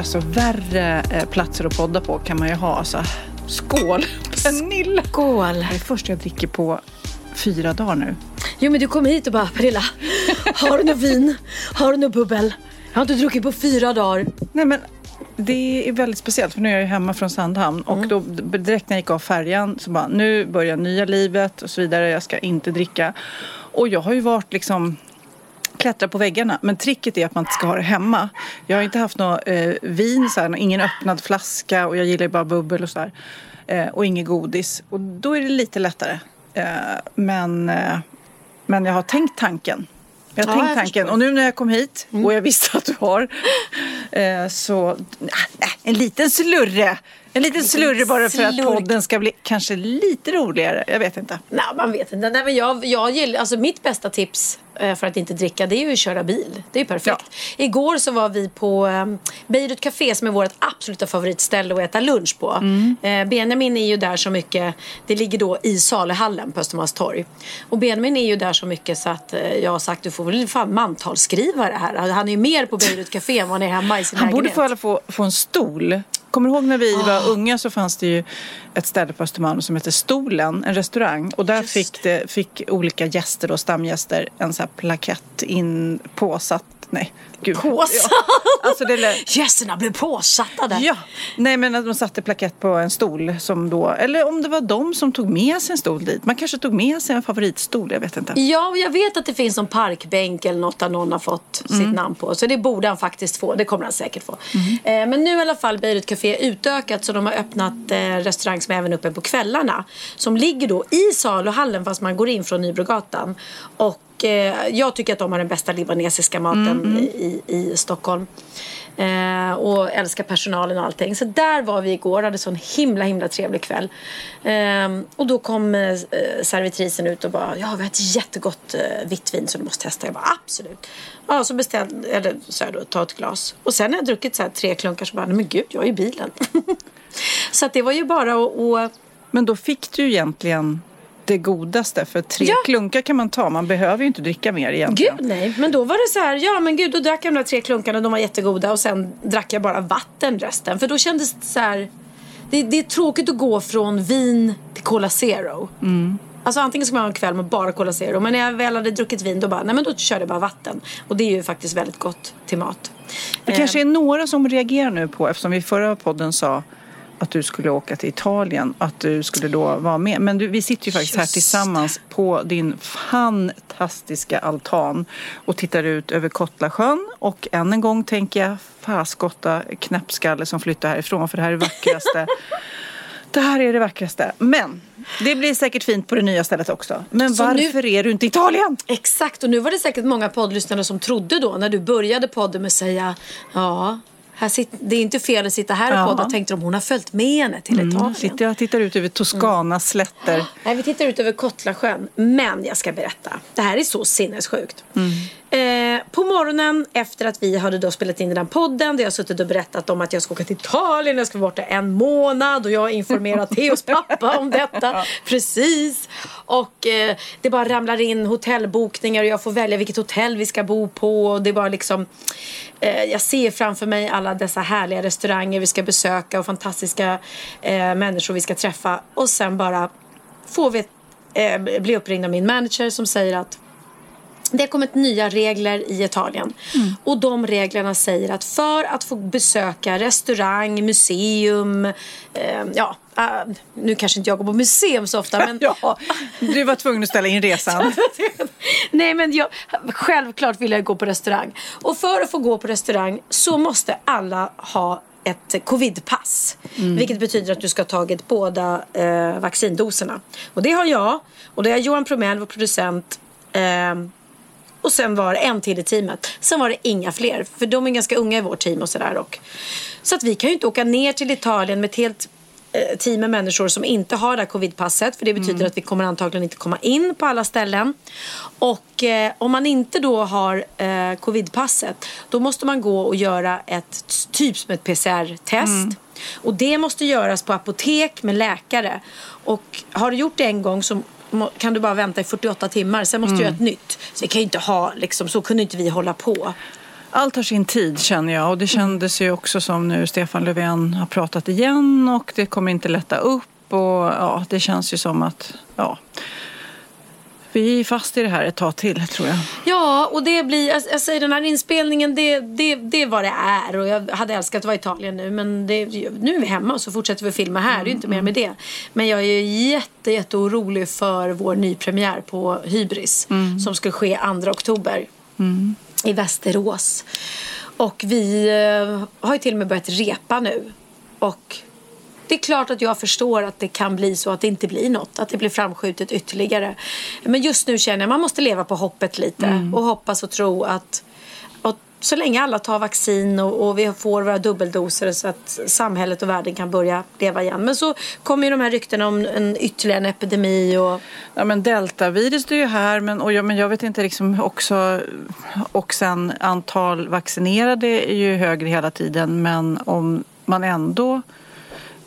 Alltså värre eh, platser att podda på kan man ju ha. Alltså, skål, Pernilla! Skål! Det är första jag dricker på fyra dagar nu. Jo men du kom hit och bara Pernilla, har du något vin? Har du något bubbel? Jag har inte druckit på fyra dagar. Nej men det är väldigt speciellt för nu är jag ju hemma från Sandhamn och då direkt när jag gick av färjan så bara nu börjar nya livet och så vidare. Jag ska inte dricka. Och jag har ju varit liksom klättra på väggarna. Men tricket är att man inte ska ha det hemma. Jag har inte haft något eh, vin, så här, ingen öppnad flaska och jag gillar ju bara bubbel och sådär. Eh, och inget godis. Och då är det lite lättare. Eh, men, eh, men jag har tänkt tanken. Jag har Ja, tänkt tanken. Och nu när jag kom hit och jag visste att du har eh, så äh, en liten slurre. En liten slurre bara för att podden ska bli kanske lite roligare. Jag vet inte. Nej, man vet inte. Nej, men jag, jag gillar, alltså mitt bästa tips eh, för att inte dricka det är ju att köra bil. Det är ju perfekt. Igår så var vi på um, Beirut Café som är vårt absoluta favoritställe att äta lunch på. Mm. Eh, Benjamin är ju där så mycket, det ligger då i Saluhallen på Östermalmstorg. Och Benjamin är ju där så mycket så att eh, jag har sagt du får väl fan mantalsskriva det här. Han är ju mer på Beirut Café än vad han är hemma i sin Han borde lägenhet. få, alla få, få en stol. Kommer du ihåg när vi var unga så fanns det ju ett ställe på Östermalm som hette Stolen, en restaurang. Och där fick, det, fick olika gäster och stamgäster en sån här plakett in påsatt. Nej, gud. Påsatt? Ja, alltså det Gästerna blev påsatta där. Ja, nej men att de satte plakett på en stol som då, eller om det var de som tog med sig en stol dit. Man kanske tog med sig en favoritstol, jag vet inte. Ja, och jag vet att det finns en parkbänk eller något där någon har fått Mm. sitt namn på. Så det borde han faktiskt få. Det kommer han säkert få. Eh, men nu i alla fall Beirut Café utökat så de har öppnat eh, restaurang som är även uppe på kvällarna. Som ligger då i saluhallen fast man går in från Nybrogatan. Och eh, jag tycker att de har den bästa libanesiska maten Mm, i, i Stockholm. Eh, och älskar personalen och allting. Så där var vi igår och hade så en himla himla trevlig kväll. Eh, och då kom eh, servitrisen ut och bara, ja vi har ett jättegott eh, vitt vin som du måste testa. Jag bara absolut. Ja så beställde, eller så jag då, ta ett glas. Och sen när jag druckit så här tre klunkar så bara, nej men gud jag är i bilen. så att det var ju bara att, att Men då fick du egentligen det godaste. För tre Ja. klunkar kan man ta, man behöver ju inte dricka mer egentligen. Gud nej, men då var det så här, ja men gud då drack jag de där tre klunkarna, de var jättegoda och sen drack jag bara vatten resten. För då kändes det så här, det, det är tråkigt att gå från vin till Cola Zero. Mm. Alltså antingen ska man ha en kväll med bara Cola Zero, men när jag väl hade druckit vin då bara, nej men då körde jag bara vatten. Och det är ju faktiskt väldigt gott till mat. Det kanske är några som reagerar nu på, eftersom vi i förra podden sa att du skulle åka till Italien, att du skulle då vara med. Men du, vi sitter ju faktiskt här Just tillsammans på din fantastiska altan och tittar ut över Kottlasjön. Och än en gång tänker jag, faskotta knäppskalle som flyttar härifrån, för det här är det vackraste. det här är det vackraste. Men det blir säkert fint på det nya stället också. Men Så nu- varför är du inte i Italien? Exakt, och nu var det säkert många poddlyssnare som trodde då när du började podden med att säga ja, här sit, det är inte fel att sitta här och Ja. podda. Tänkte de hon har följt med henne till Italien. Mm, sitter jag och tittar ut över Toscanas slätter. Nej, vi tittar ut över Kottlasjön. Men jag ska berätta. Det här är så sinnessjukt. Eh, på morgonen efter att vi hade då spelat in den här podden där jag suttit och berättat om att jag ska åka till Italien, jag ska vara borta en månad och jag har informerat Theos pappa om detta. Precis. Och eh, det bara ramlar in hotellbokningar och jag får välja vilket hotell vi ska bo på. Och det bara liksom, eh, jag ser framför mig alla dessa härliga restauranger vi ska besöka och fantastiska eh, människor vi ska träffa. Och sen bara får vi ett, eh, bli uppringda av min manager som säger att det har kommit nya regler i Italien. Mm. Och de reglerna säger att för att få besöka restaurang, museum, eh, ja, äh, nu kanske inte jag går på museum så ofta men... ja, du var tvungen att ställa in resan. Nej men jag, självklart vill jag gå på restaurang. Och för att få gå på restaurang så måste alla ha ett covidpass. Mm. Vilket betyder att du ska ha tagit båda eh, vaccindoserna. Och det har jag. Och det har Johan Promell, vår producent. Eh, och sen var det en till i teamet. Sen var det inga fler. För de är ganska unga i vårt team och sådär. Så att vi kan ju inte åka ner till Italien med ett helt eh, team med människor som inte har det här covidpasset. För det betyder mm. att vi kommer antagligen inte komma in på alla ställen. Och eh, om man inte då har eh, covidpasset. Då måste man gå och göra ett typ som ett PCR-test. Mm. Och det måste göras på apotek med läkare. Och har du gjort det en gång så kan du bara vänta i 48 timmar. Sen måste mm. du göra ett nytt. Så vi kan inte ha, liksom, så kunde inte vi hålla på. Allt har sin tid känner jag och det kändes ju också som nu Stefan Löfven har pratat igen och det kommer inte lätta upp och ja, det känns ju som att ja, vi är fast i det här ett tag till tror jag. Ja, och det blir, jag, jag säger den här inspelningen, det, det, det är vad det är. Och jag hade älskat att vara i Italien nu, men det, nu är vi hemma och så fortsätter vi filma här. Mm, det är inte mer med det. Men jag är jätte, jätte orolig för vår nypremiär på Hybris mm. som ska ske 2 oktober mm. i Västerås. Och vi uh, har ju till och med börjat repa nu. Och det är klart att jag förstår att det kan bli så att det inte blir något. Att det blir framskjutet ytterligare. Men just nu känner jag att man måste leva på hoppet lite. Mm. Och hoppas och tro att så länge alla tar vaccin och, och, vi får våra dubbeldoser så att samhället och världen kan börja leva igen. Men så kommer ju de här ryktena om en ytterligare en epidemi. Och... Ja men deltavirus är ju här men, och jag, men jag vet inte liksom också och sen antal vaccinerade är ju högre hela tiden men om man ändå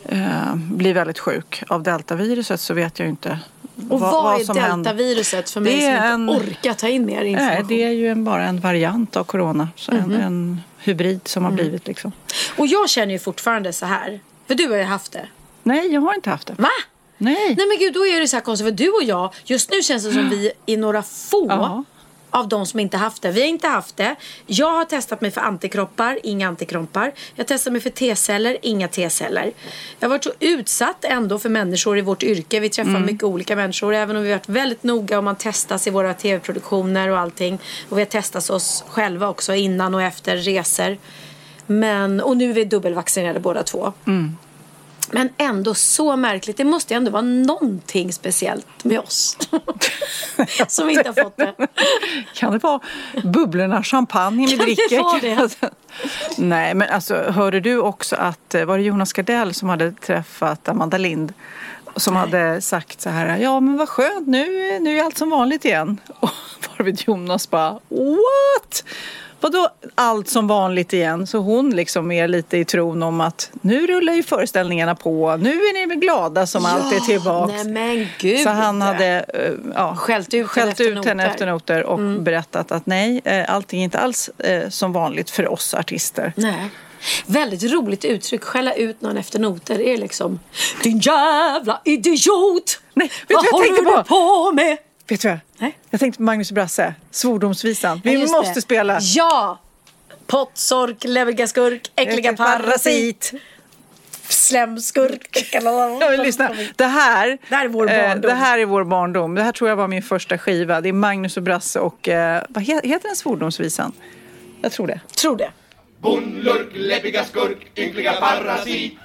eh, blir väldigt sjuk av deltaviruset så vet jag inte och vad, vad är deltaviruset för mig som inte en, orkar ta in mer information? Nej, det är ju en, bara en variant av corona. Så mm -hmm. en, en, hybrid som har mm. blivit liksom. Och jag känner ju fortfarande så här. För du har ju haft det. Nej, jag har inte haft det. Va? Nej. Nej men gud, då är det så här konstigt. För du och jag, just nu känns det som vi är några få ja av de som inte haft det. Vi har inte haft det. Jag har testat mig för antikroppar, inga antikroppar. Jag testar mig för T-celler, inga T-celler. Jag har varit så utsatt ändå för människor i vårt yrke. Vi träffar mm. mycket olika människor. Även om vi har varit väldigt noga och man testas i våra tv-produktioner och allting. Och vi har testat oss själva också innan och efter resor. Men, och nu är vi dubbelvaccinerade båda två. Mm. Men ändå så märkligt. Det måste ju ändå vara någonting speciellt med oss. Som inte har fått det. Kan det vara bubblorna champagne vi dricker? Det? Nej, men alltså hörde du också att eh, var det Jonas Gardell som hade träffat Amanda Lind? Som Nej. hade sagt så här, ja men vad skönt, nu, nu är allt som vanligt igen. Och varvid Jonas bara, what? Vadå allt som vanligt igen? Så hon liksom är lite i tron om att nu rullar ju föreställningarna på. Nu är ni glada som ja, allt är tillbaks. Nej men gud. Så han hade uh, ja, skällt ut, skällt henne, ut henne efter noter och mm. berättat att nej, uh, allting är inte alls uh, som vanligt för oss artister. Nej. Väldigt roligt uttryck, skälla ut någon efter noter. Det är liksom Din jävla idiot! Nej, vet vad håller du på med? Vet du vad? Nej. Jag tänkte på Magnus och Brasse, svordomsvisan. Vi ja, måste det. spela. Ja! Pottsork, leverga skurk, äckliga parasit. Slemskurk. ja, lyssna. Det här, det här är vår barndom. Eh, det här är vår barndom. Det här tror jag var min första skiva. Det är Magnus och Brasse och eh, vad heter den svordomsvisan? Jag tror det. Tror det. Bondlurk, läppiga skurk, ynkliga parasit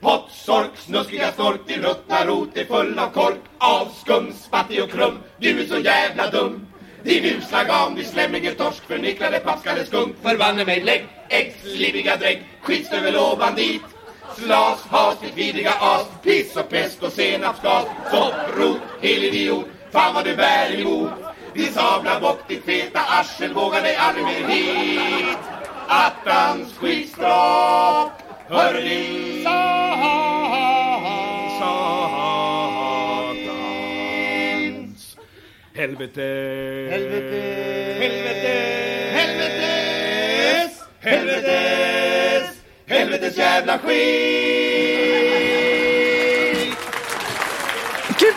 Pottsork, snuskiga stork, din ruttna rot är full av kork. Avskum, spattig och krum, du är så jävla dum. Din usla gam, din slemmige torsk, förnicklade paskade skunk. Förbanne mig lägg, äggslibbiga drägg, skitstövel och bandit Slas, has, ditt vidriga as, piss och pest och senapsgas. Sopprot, helidiot, fan vad du bär emot. Din sabla bock, ditt feta arsel, vågar dig aldrig mer hit. Attans skitstropp Hör din satan Helvete! Helvete! Helvete! Helvetes! Helvetes! Helvetes jävla skit!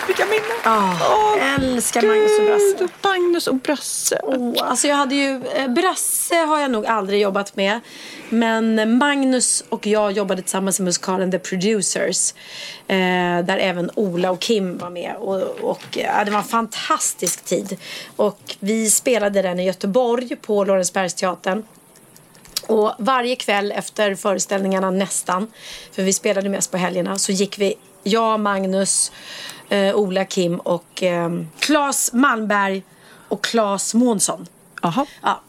Vilka minnen! Oh, älskar Magnus och Brasse. Gud, Magnus och Brasse. Oh, alltså jag hade ju, eh, Brasse har jag nog aldrig jobbat med. Men Magnus och jag jobbade tillsammans i musikalen The Producers. Eh, där även Ola och Kim var med. Och, och ja, det var en fantastisk tid. Och vi spelade den i Göteborg på Lorensbergsteatern. Och varje kväll efter föreställningarna nästan, för vi spelade mest på helgerna, så gick vi, jag, Magnus, eh, Ola, Kim och eh, Claes Malmberg och Claes Månsson. Jaha. Ja.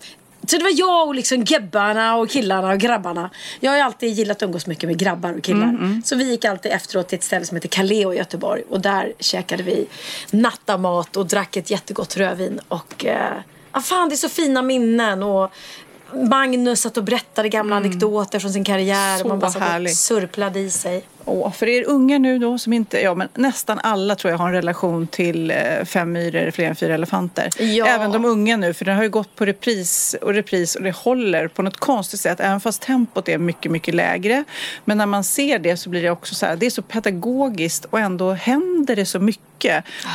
Så det var jag och liksom gebbarna och killarna och grabbarna. Jag har ju alltid gillat att umgås mycket med grabbar och killar. Så vi gick alltid efteråt till ett ställe som heter Kaleo i Göteborg. Och där käkade vi nattamat och drack ett jättegott rödvin. Och eh, ah, fan det är så fina minnen. Och Magnus satt och berättade gamla anekdoter från sin karriär. Så och man bara och härligt. surplade i sig. Åh, för er unga nu då som inte, ja men nästan alla tror jag har en relation till eh, Fem myror, fler än fyra elefanter. Ja. Även de unga nu, för den har ju gått på repris och repris och det håller på något konstigt sätt. Även fast tempot är mycket, mycket lägre. Men när man ser det så blir det också så här, det är så pedagogiskt och ändå händer det så mycket.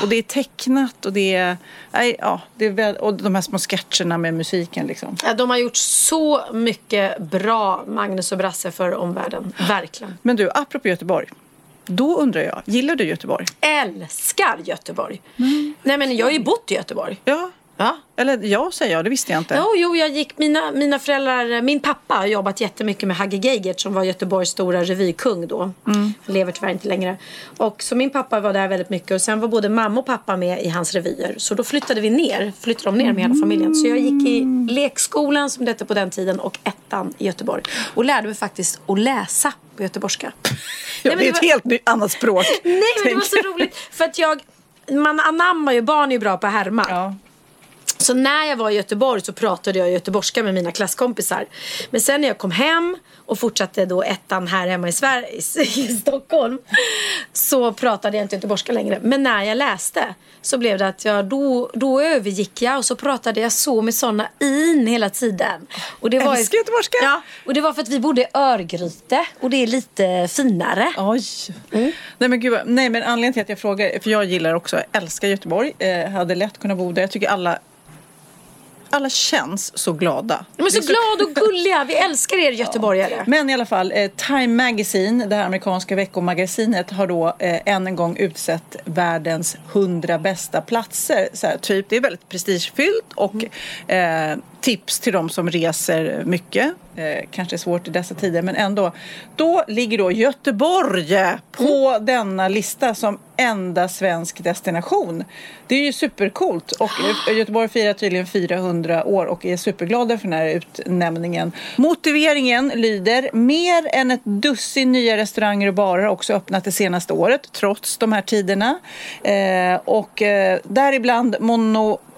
Och det är tecknat och det är, nej, ja, det är väl, och de här små sketcherna med musiken liksom. Ja, De har gjort så mycket bra, Magnus och Brasse, för omvärlden. Verkligen. Men du, apropå Göteborg. Då undrar jag, gillar du Göteborg? Älskar Göteborg. Nej men jag har ju bott i Göteborg. Ja, Ja. eller ja säger jag, det visste jag inte. Jo, jo, jag gick, mina, mina föräldrar, min pappa har jobbat jättemycket med Hagge Geigert som var Göteborgs stora revykung då. Mm. Han lever tyvärr inte längre. Och så min pappa var där väldigt mycket och sen var både mamma och pappa med i hans revyer. Så då flyttade vi ner, flyttade de ner med hela familjen. Så jag gick i lekskolan som det hette på den tiden och ettan i Göteborg. Och lärde mig faktiskt att läsa på göteborgska. Ja, Nej, det är det ett var- helt nytt annat språk. Nej men det var så jag. roligt för att jag man anammar ju, barn är ju bra på att härma. Ja. Så när jag var i Göteborg så pratade jag göteborgska med mina klasskompisar. Men sen när jag kom hem och fortsatte då ettan här hemma i Sverige, i Stockholm. Så pratade jag inte göteborgska längre. Men när jag läste så blev det att jag, då, då övergick jag och så pratade jag så med såna in hela tiden. Och det var Älskar göteborgska. Ja, och det var för att vi bodde i Örgryte och det är lite finare. Oj. Mm. Nej, men gud, nej men anledningen till att jag frågar, för jag gillar också, jag älskar Göteborg, eh, hade lätt kunnat bo där. Jag tycker alla, alla känns så glada. De är så Det glada och gulliga. Vi älskar er göteborgare. Men i alla fall, eh, Time Magazine, det här amerikanska veckomagasinet, har då eh, än en gång utsett världens 100 bästa platser. Så här, typ, det är väldigt prestigefyllt och eh, tips till de som reser mycket. Eh, kanske svårt i dessa tider, men ändå. Då ligger då Göteborg på denna lista som enda svensk destination. Det är ju supercoolt och eh, Göteborg firar tydligen 400 år och är superglada för den här utnämningen. Motiveringen lyder mer än ett dussin nya restauranger och barer har också öppnat det senaste året trots de här tiderna. Eh, och eh, däribland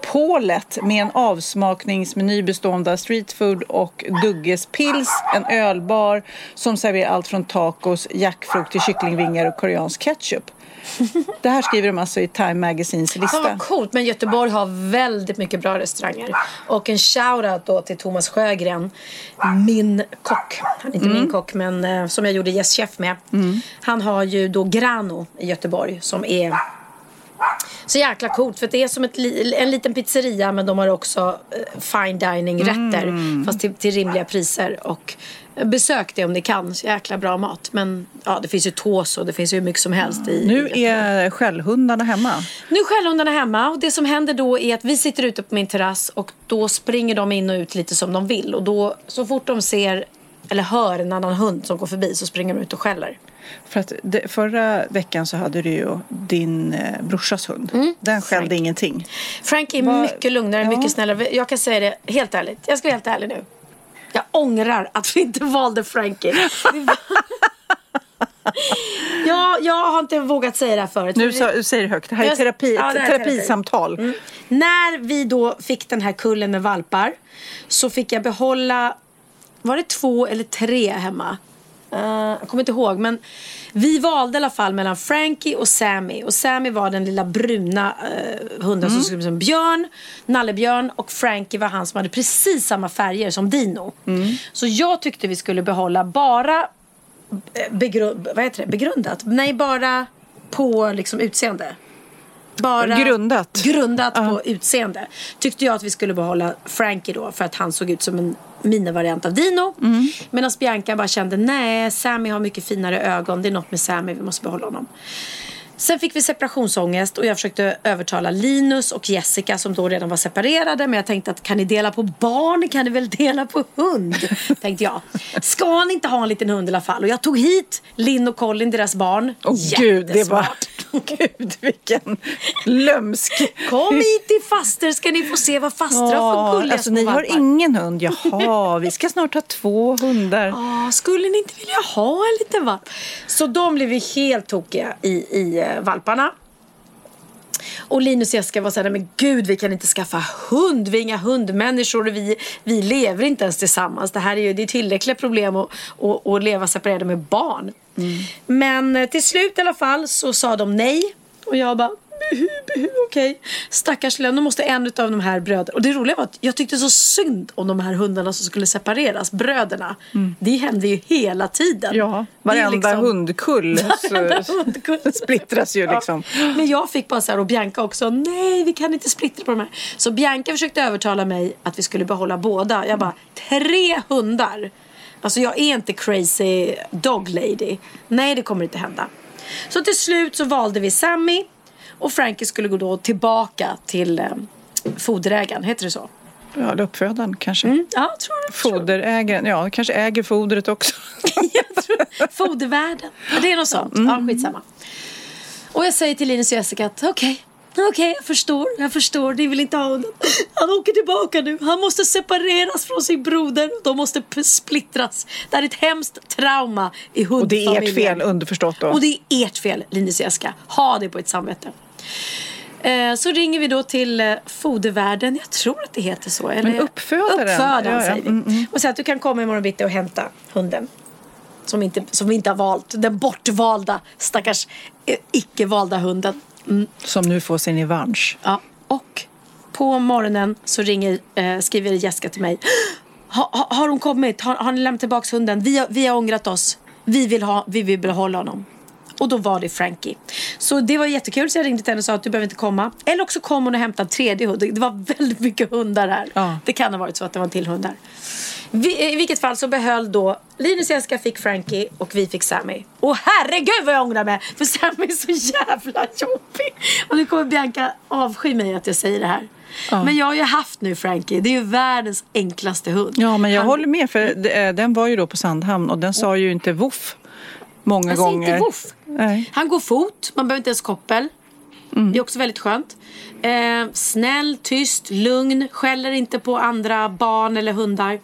Monopolet med en avsmakningsmeny bestående av streetfood och Dugges Pils, en ölbar som serverar allt från tacos, jackfrukt till kycklingvingar och koreansk ketchup. Det här skriver de alltså i Time Magazines lista. vad coolt. Men Göteborg har väldigt mycket bra restauranger. Och en shoutout då till Thomas Sjögren. Min kock. Han är inte min kock men eh, som jag gjorde Yes Chef med. Han har ju då Grano i Göteborg som är så jäkla coolt för det är som li- en liten pizzeria men de har också eh, fine dining rätter fast till, till rimliga priser och besök det om ni kan, så jäkla bra mat. Men ja, det finns ju tås och det finns ju hur mycket som helst i Nu är skällhundarna hemma. Nu är skällhundarna hemma och det som händer då är att vi sitter ute på min terrass och då springer de in och ut lite som de vill. Och då så fort de ser eller hör en annan hund som går förbi så springer de ut och skäller. För att det, förra veckan så hade du ju din eh, brorsas hund. Den skällde ingenting. Frank är Vad- mycket lugnare, ja. mycket snällare. Jag kan säga det helt ärligt. Jag ska vara helt ärlig nu. Jag ångrar att vi inte valde Frankie. Var- ja, jag har inte vågat säga det här förut. Nu du säger det högt. Det här är terapi, ja, här är terapi. terapisamtal. När vi då fick den här kullen med valpar så fick jag behålla, var det två eller tre hemma? Eh, jag kommer inte ihåg. Men vi valde i alla fall mellan Frankie och Sammy. Och Sammy var den lilla bruna uh, hunden som såg ut som björn. Nallebjörn. Och Frankie var han som hade precis samma färger som Dino. Så jag tyckte vi skulle behålla bara eh, begru- vad heter det? begrundat. Nej, bara på liksom utseende. Bara Grundat. grundat på utseende. Tyckte jag att vi skulle behålla Frankie då för att han såg ut som en minivariant av Dino. Mm. Medan Bianca bara kände nej, Sammy har mycket finare ögon. Det är något med Sammy, vi måste behålla honom. Sen fick vi separationsångest och jag försökte övertala Linus och Jessica som då redan var separerade. Men jag tänkte att kan ni dela på barn kan ni väl dela på hund? tänkte jag. Ska ni inte ha en liten hund i alla fall? Och jag tog hit Linn och Colin, deras barn. Åh gud, det var... Gud, vilken lömsk... Kom hit till faster ska ni få se vad faster har för gulliga alltså ni har ingen hund. Jaha, vi ska snart ha två hundar. Ah, skulle ni inte vilja ha en liten valp? Så de blev ju helt tokiga i, i eh, valparna. Och Linus och Jessica var såhär, men gud vi kan inte skaffa hund, vi är inga hundmänniskor och vi, vi lever inte ens tillsammans. Det här är ju det är tillräckliga problem att, att, att leva separerade med barn. Men eh, till slut i alla fall så sa de nej. Och jag bara, okej. Stackars lilla, nu måste en av de här bröderna. Och det roliga var att jag tyckte så synd om de här hundarna som skulle separeras, bröderna. Det hände ju hela tiden. Ja, varenda liksom- hundkull Varenda hundkull. splittras ju liksom. Ja. Men jag fick bara så här, och Bianca också, nej vi kan inte splittra på de här. Så Bianca försökte övertala mig att vi skulle behålla båda. Jag bara, tre hundar. Alltså jag är inte crazy dog lady. Nej det kommer inte hända. Så till slut så valde vi Sammy. Och Frankie skulle gå då tillbaka till eh, foderägaren, heter det så? Ja, uppfödaren kanske. Mm, ja, jag tror det. Foderägaren, ja, kanske äger fodret också. jag fodervärden. Ja, Det är något sånt. Ja, skitsamma. Och jag säger till Linus och Jessica att okej, okej, jag förstår, jag förstår, ni vill inte ha honom. Han åker tillbaka nu, han måste separeras från sin broder. De måste splittras. Det här är ett hemskt trauma i Och det är hundfamiljen. ert fel underförstått då. Och det är ert fel, Linus och Jessica. Ha det på ett samvete. Eh, Så ringer vi då till eh, fodervärden, jag tror att det heter så. Eller? Men uppfödaren? Uppfödaren Ja, ja. säger vi. Mm, mm. Och säger att du kan komma imorgon bitti och hämta hunden. Som, inte, som vi inte har valt. Den bortvalda, stackars eh, icke-valda hunden. Mm. Som nu får sin revansch. Ja. Och på morgonen så ringer, eh, skriver Jessica till mig. Ha, ha, har hon kommit? Har, har ni lämnat tillbaka hunden? Vi har, vi har ångrat oss. Vi vill, ha, vi vill behålla honom. Och då var det Frankie. Så det var jättekul så jag ringde till henne och sa att du behöver inte komma. Eller också kom hon och hämtade en tredje hund. Det var väldigt mycket hundar här. Ja. Det kan ha varit så att det var en till hund här. Vi, I vilket fall så behöll då Linus Jessica fick Frankie och vi fick Sammy. Och herregud vad jag ångrar mig! För Sammy är så jävla jobbig. Och nu kommer Bianca avsky mig att jag säger det här. Ja. Men jag har ju haft nu Frankie. Det är ju världens enklaste hund. Ja, men jag Han- håller med. För eh, den var ju då på Sandhamn och den sa ju inte voff många säger gånger. inte voff. Nej. Han går fot, man behöver inte ens koppel. Det är också väldigt skönt. Eh, snäll, tyst, lugn, skäller inte på andra barn eller hundar.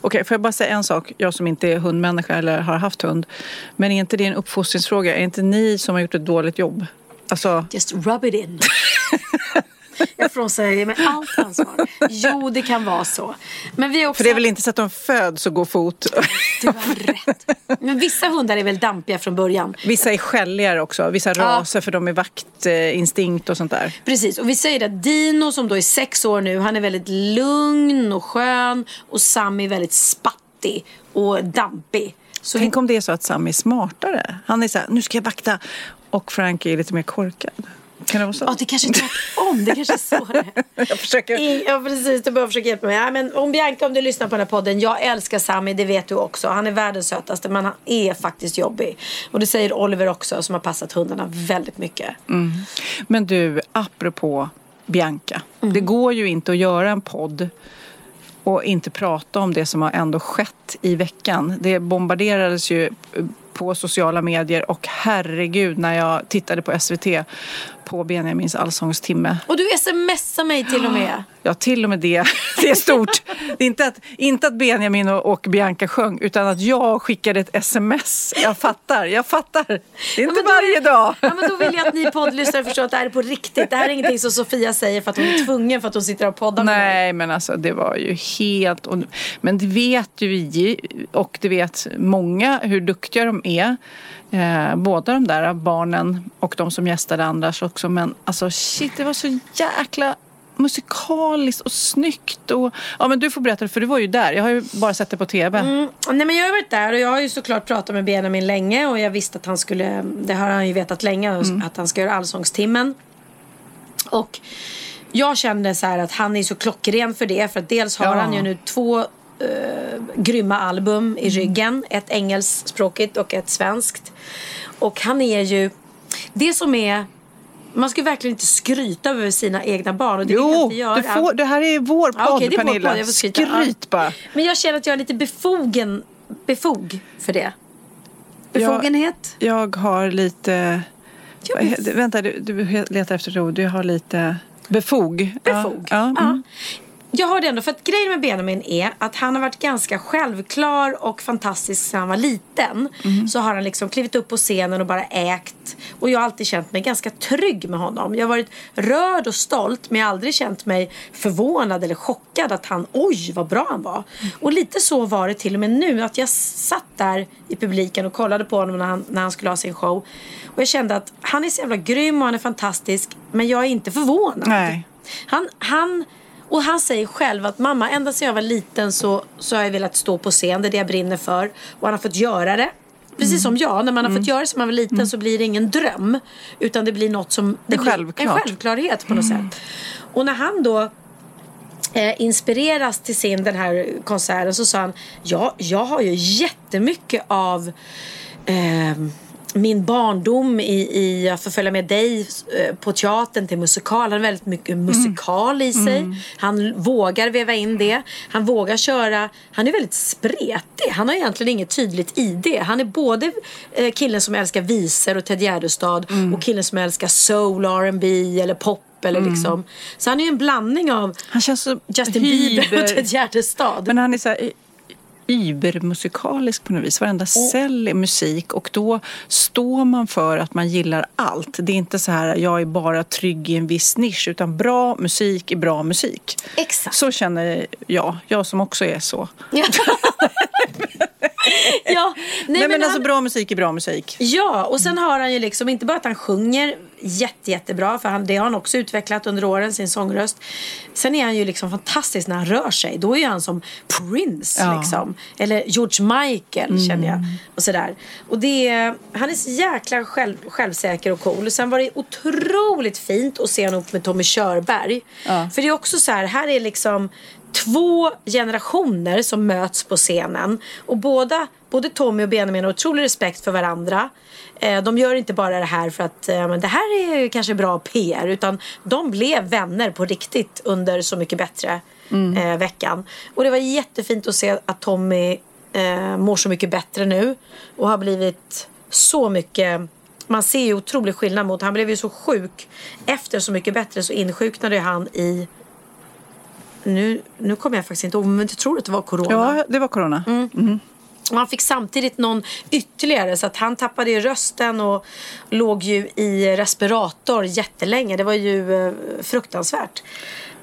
Okej, får jag bara säga en sak? Jag som inte är hundmänniska eller har haft hund. Men är inte det en uppfostringsfråga? Är inte ni som har gjort ett dåligt jobb? Alltså, Just rub it in. Jag frånsäger mig allt ansvar. Jo, det kan vara så. Men vi också... för det är väl inte så att de föds och går fot? Du har rätt. Men vissa hundar är väl dampiga från början. Vissa är skälligare också. Vissa raser för de är vaktinstinkt och sånt där. Precis, och vi säger att Dino som då är sex år nu, han är väldigt lugn och skön. Och Sammy är väldigt spattig och dampig. Så Tänk om det är så att Sam är smartare. Han är så här, nu ska jag vakta. Och Frank är lite mer korkad. Kan det vara så? Ja, det kanske är tvärtom. Det kanske är så. Jag försöker... Ja precis, du behöver försöka hjälpa mig. Ja, men om Bianca, om du lyssnar på den här podden. Jag älskar Sami, det vet du också. Han är världens sötaste men han är faktiskt jobbig. Och det säger Oliver också som har passat hundarna väldigt mycket. Men du, apropå Bianca. Det går ju inte att göra en podd och inte prata om det som har ändå skett i veckan. Det bombarderades ju på sociala medier och herregud när jag tittade på SVT på Benjamins allsångstimme. Och du smsar mig till och med. Ja, till och med det. Det är stort. Det är inte att, inte att Benjamin och, och Bianca sjöng, utan att jag skickade ett sms. Jag fattar, jag fattar. Det är inte men då varje är- dag. Ja, men då vill jag att ni poddlyssnare förstår att det här är på riktigt. Det här är ingenting som Sofia säger för att hon är tvungen för att hon sitter och poddar med mig. Nej, men alltså det var ju helt... Men det vet ju vi och det vet många hur duktiga de är. Eh, båda de där barnen och de som gästade Anders också. Men alltså shit, det var så jäkla musikaliskt och snyggt. Och, ja, men du får berätta, för du var ju där. Jag har ju bara sett det på tv. Mm, nej men jag har varit där och jag har ju såklart pratat med Benjamin länge och jag visste att han skulle, det har han ju vetat länge, Mm. att han ska göra Allsångstimmen. Och jag kände så här att han är så klockren för det för att dels har Ja. han ju nu två eh, grymma album i ryggen. Ett engelskspråkigt och ett svenskt. Och han är ju, det som är man ska verkligen inte skryta över sina egna barn och det jag Jo, inte göra. du får, det här är vår podd, Ja, okej, det är vår Pernilla. podd, jag får skryta. Skryt bara. Men jag känner att jag är lite befogen, befog för det. Befogenhet? Jag har lite... Ja, Vänta, du, du letar efter ett ord. Jag har lite... Befog. Befog. Ja, ja, mm. Jag har det ändå, för att grejen med Benjamin är att han har varit ganska självklar och fantastisk sedan han var liten. Mm. Så har han liksom klivit upp på scenen och bara ägt. Och jag har alltid känt mig ganska trygg med honom. Jag har varit rörd och stolt men jag har aldrig känt mig förvånad eller chockad att han, oj vad bra han var. Och lite så var det till och med nu. Att jag satt där i publiken och kollade på honom när han, när han skulle ha sin show. Och jag kände att han är så jävla grym och han är fantastisk. Men jag är inte förvånad. Nej. Han, han, och han säger själv att mamma, ända sedan jag var liten så, så har jag velat stå på scen. Det är det jag brinner för. Och han har fått göra det. Precis Mm. som jag. När man har fått göra det som man var liten så blir det ingen dröm. Utan det blir något som... Det blir självklart. Mm. En självklarhet på något sätt. Och när han då eh, inspireras till sin den här konserten så sa han ja, jag har ju jättemycket av eh, min barndom i, i att få följa med dig eh, på teatern till musikal. Han har väldigt mycket musikal i sig. Han vågar väva in det. Han vågar köra. Han är väldigt spretig. Han har egentligen inget tydligt ID. Han är både eh, killen som älskar visor och Ted Gärdestad och killen som älskar soul, R&B eller pop. Eller liksom. Så han är ju en blandning av Han känns så Justin Bieber och hyber- Ted Gärdestad. Men han är så här übermusikalisk på något vis. Varenda cell är musik och då står man för att man gillar allt. Det är inte så här jag är bara trygg i en viss nisch utan bra musik är bra musik. Exakt. Så känner jag, jag som också är så. Ja. ja. Nej, Nej, men, alltså han- bra musik är bra musik. Ja, och sen har han ju liksom inte bara att han sjunger jätte, jättebra, för han, det har han också utvecklat under åren, sin sångröst. Sen är han ju liksom fantastisk när han rör sig. Då är han som Prince, Ja. liksom. Eller George Michael, känner jag. Och sådär. Och det är, han är så jäkla själv, självsäker och cool. Sen var det otroligt fint att se honom upp med Tommy Körberg. Ja. För det är också så här, här är liksom två generationer som möts på scenen. Och båda, både Tommy och Benjamin har otrolig respekt för varandra. Eh, de gör inte bara det här för att eh, det här är kanske bra PR. Utan de blev vänner på riktigt under Så mycket bättre eh, veckan. Och det var jättefint att se att Tommy mår så mycket bättre nu. Och har blivit så mycket man ser ju otrolig skillnad mot, han blev ju så sjuk. Efter Så mycket bättre så insjuknade han i nu, nu kommer jag faktiskt inte ihåg, men jag tror att det var corona. Ja, det var corona. Och han fick samtidigt någon ytterligare så att han tappade ju rösten och låg ju i respirator jättelänge. Det var ju eh, fruktansvärt.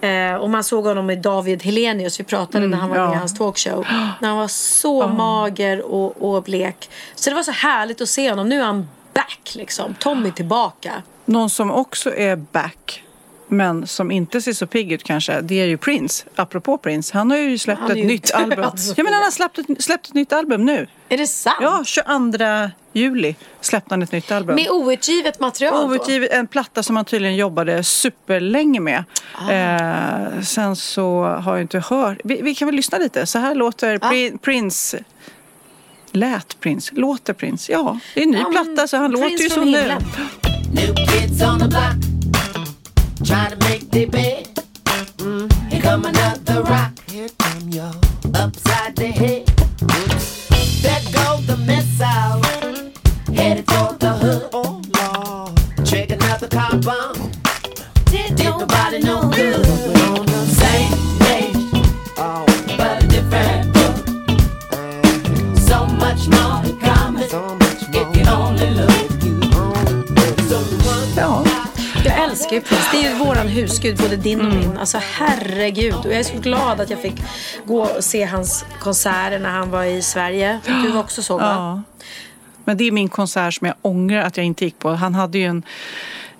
Eh, och man såg honom med David Helenius, vi pratade när han var ja. med i hans talkshow. När han var så mager och, och blek. Så det var så härligt att se honom. Nu är han back liksom. Tommy tillbaka. Någon som också är back men som inte ser så pigg ut kanske, det är ju Prince. Apropå Prince, han har ju släppt ett ju nytt album. Sofia. Ja, men han har släppt ett, släppt ett nytt album nu. Är det sant? Ja, 22 juli släppte han ett nytt album. Med outgivet material då? Outgivet, en platta som han tydligen jobbade superlänge med. Ah. Eh, sen så har jag inte hört. Vi, vi kan väl lyssna lite. Så här låter Ah. Pri- Prince. Lät Prince? Låter Prince? Ja, det är en ny Ja, platta så han Prince låter ju som himlen. New kids on the block, trying to make their bed. Mm. Here come another rock. Here come yo. Upside the head. Mm. There go the missile. Headed for the hood. Oh Lord. Trigger another car bomb. Did, nobody know good. We're on the same page. Oh. But a different book. So much more in common. If you only look. Oh. So, no. Ju Prince. Det är ju våran husgud, både din och Mm. min. Alltså herregud. Och jag är så glad att jag fick gå och se hans konserter när han var i Sverige. Du var också så va? Ja. Men det är min konsert som jag ångrar att jag inte gick på. Han hade ju en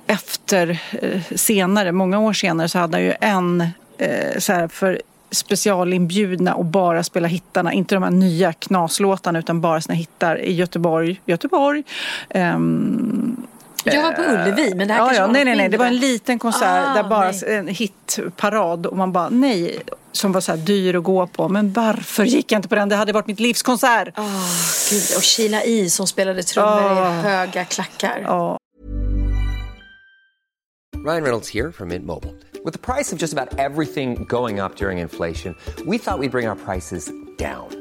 efter, eh, senare, många år senare, så hade han ju en eh, så här för specialinbjudna och bara spela hittarna. Inte de här nya knaslåtarna utan bara sina hittar i Göteborg. Göteborg. Ehm, Jag var på Ullevi, men det här ja, kanske ja, var nej, nej, nej. Det var en liten konsert Ah, där bara nej. en hitparad och man bara nej. Som var så här dyr att gå på. Men varför gick jag inte på den? Det hade varit mitt livskonsert. Åh, Gud. Och Sheila E som spelade trummor Ah. i höga klackar. Ja. Ryan Reynolds here from Mint Mobile. With the price of just about everything going up during inflation, we thought we'd bring our prices down.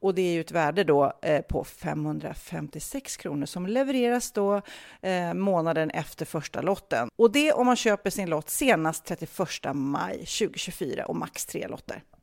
Och det är ju ett värde då eh, på 556 kronor som levereras då eh, månaden efter första lotten. Och det om man köper sin lott senast 31 maj 2024 och max tre lotter.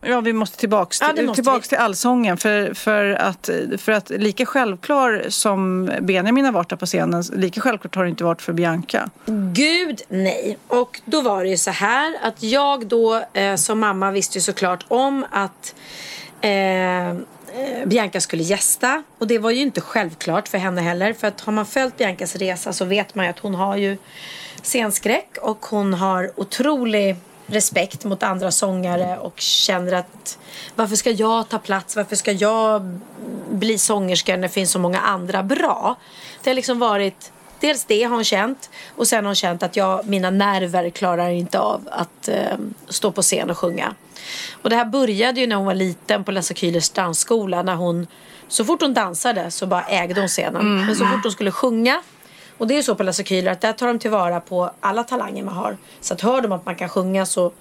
vi måste tillbaks, Ja, det måste tillbaks vi. till allsången. För, för, att, för att lika självklar som Benjamin har varit där på scenen, lika självklart har det inte varit för Bianca. Gud nej. Och då var det ju så här att jag då eh, som mamma visste ju såklart om att eh, Bianca skulle gästa. Och det var ju inte självklart för henne heller. För att har man följt Biancas resa så vet man ju att hon har ju scenskräck och hon har otrolig respekt mot andra sångare och känner att varför ska jag ta plats? Varför ska jag bli sångerska när det finns så många andra bra? Det har liksom varit Dels det har hon känt och sen har hon känt att jag, mina nerver klarar inte av att eh, stå på scen och sjunga. Och det här började ju när hon var liten på Lasse Kühlers dansskola. När hon, så fort hon dansade så bara ägde hon scenen. Men så fort hon skulle sjunga och det är så på Lasse Kühler att där tar de tillvara på alla talanger man har. Så att hör de att man kan sjunga så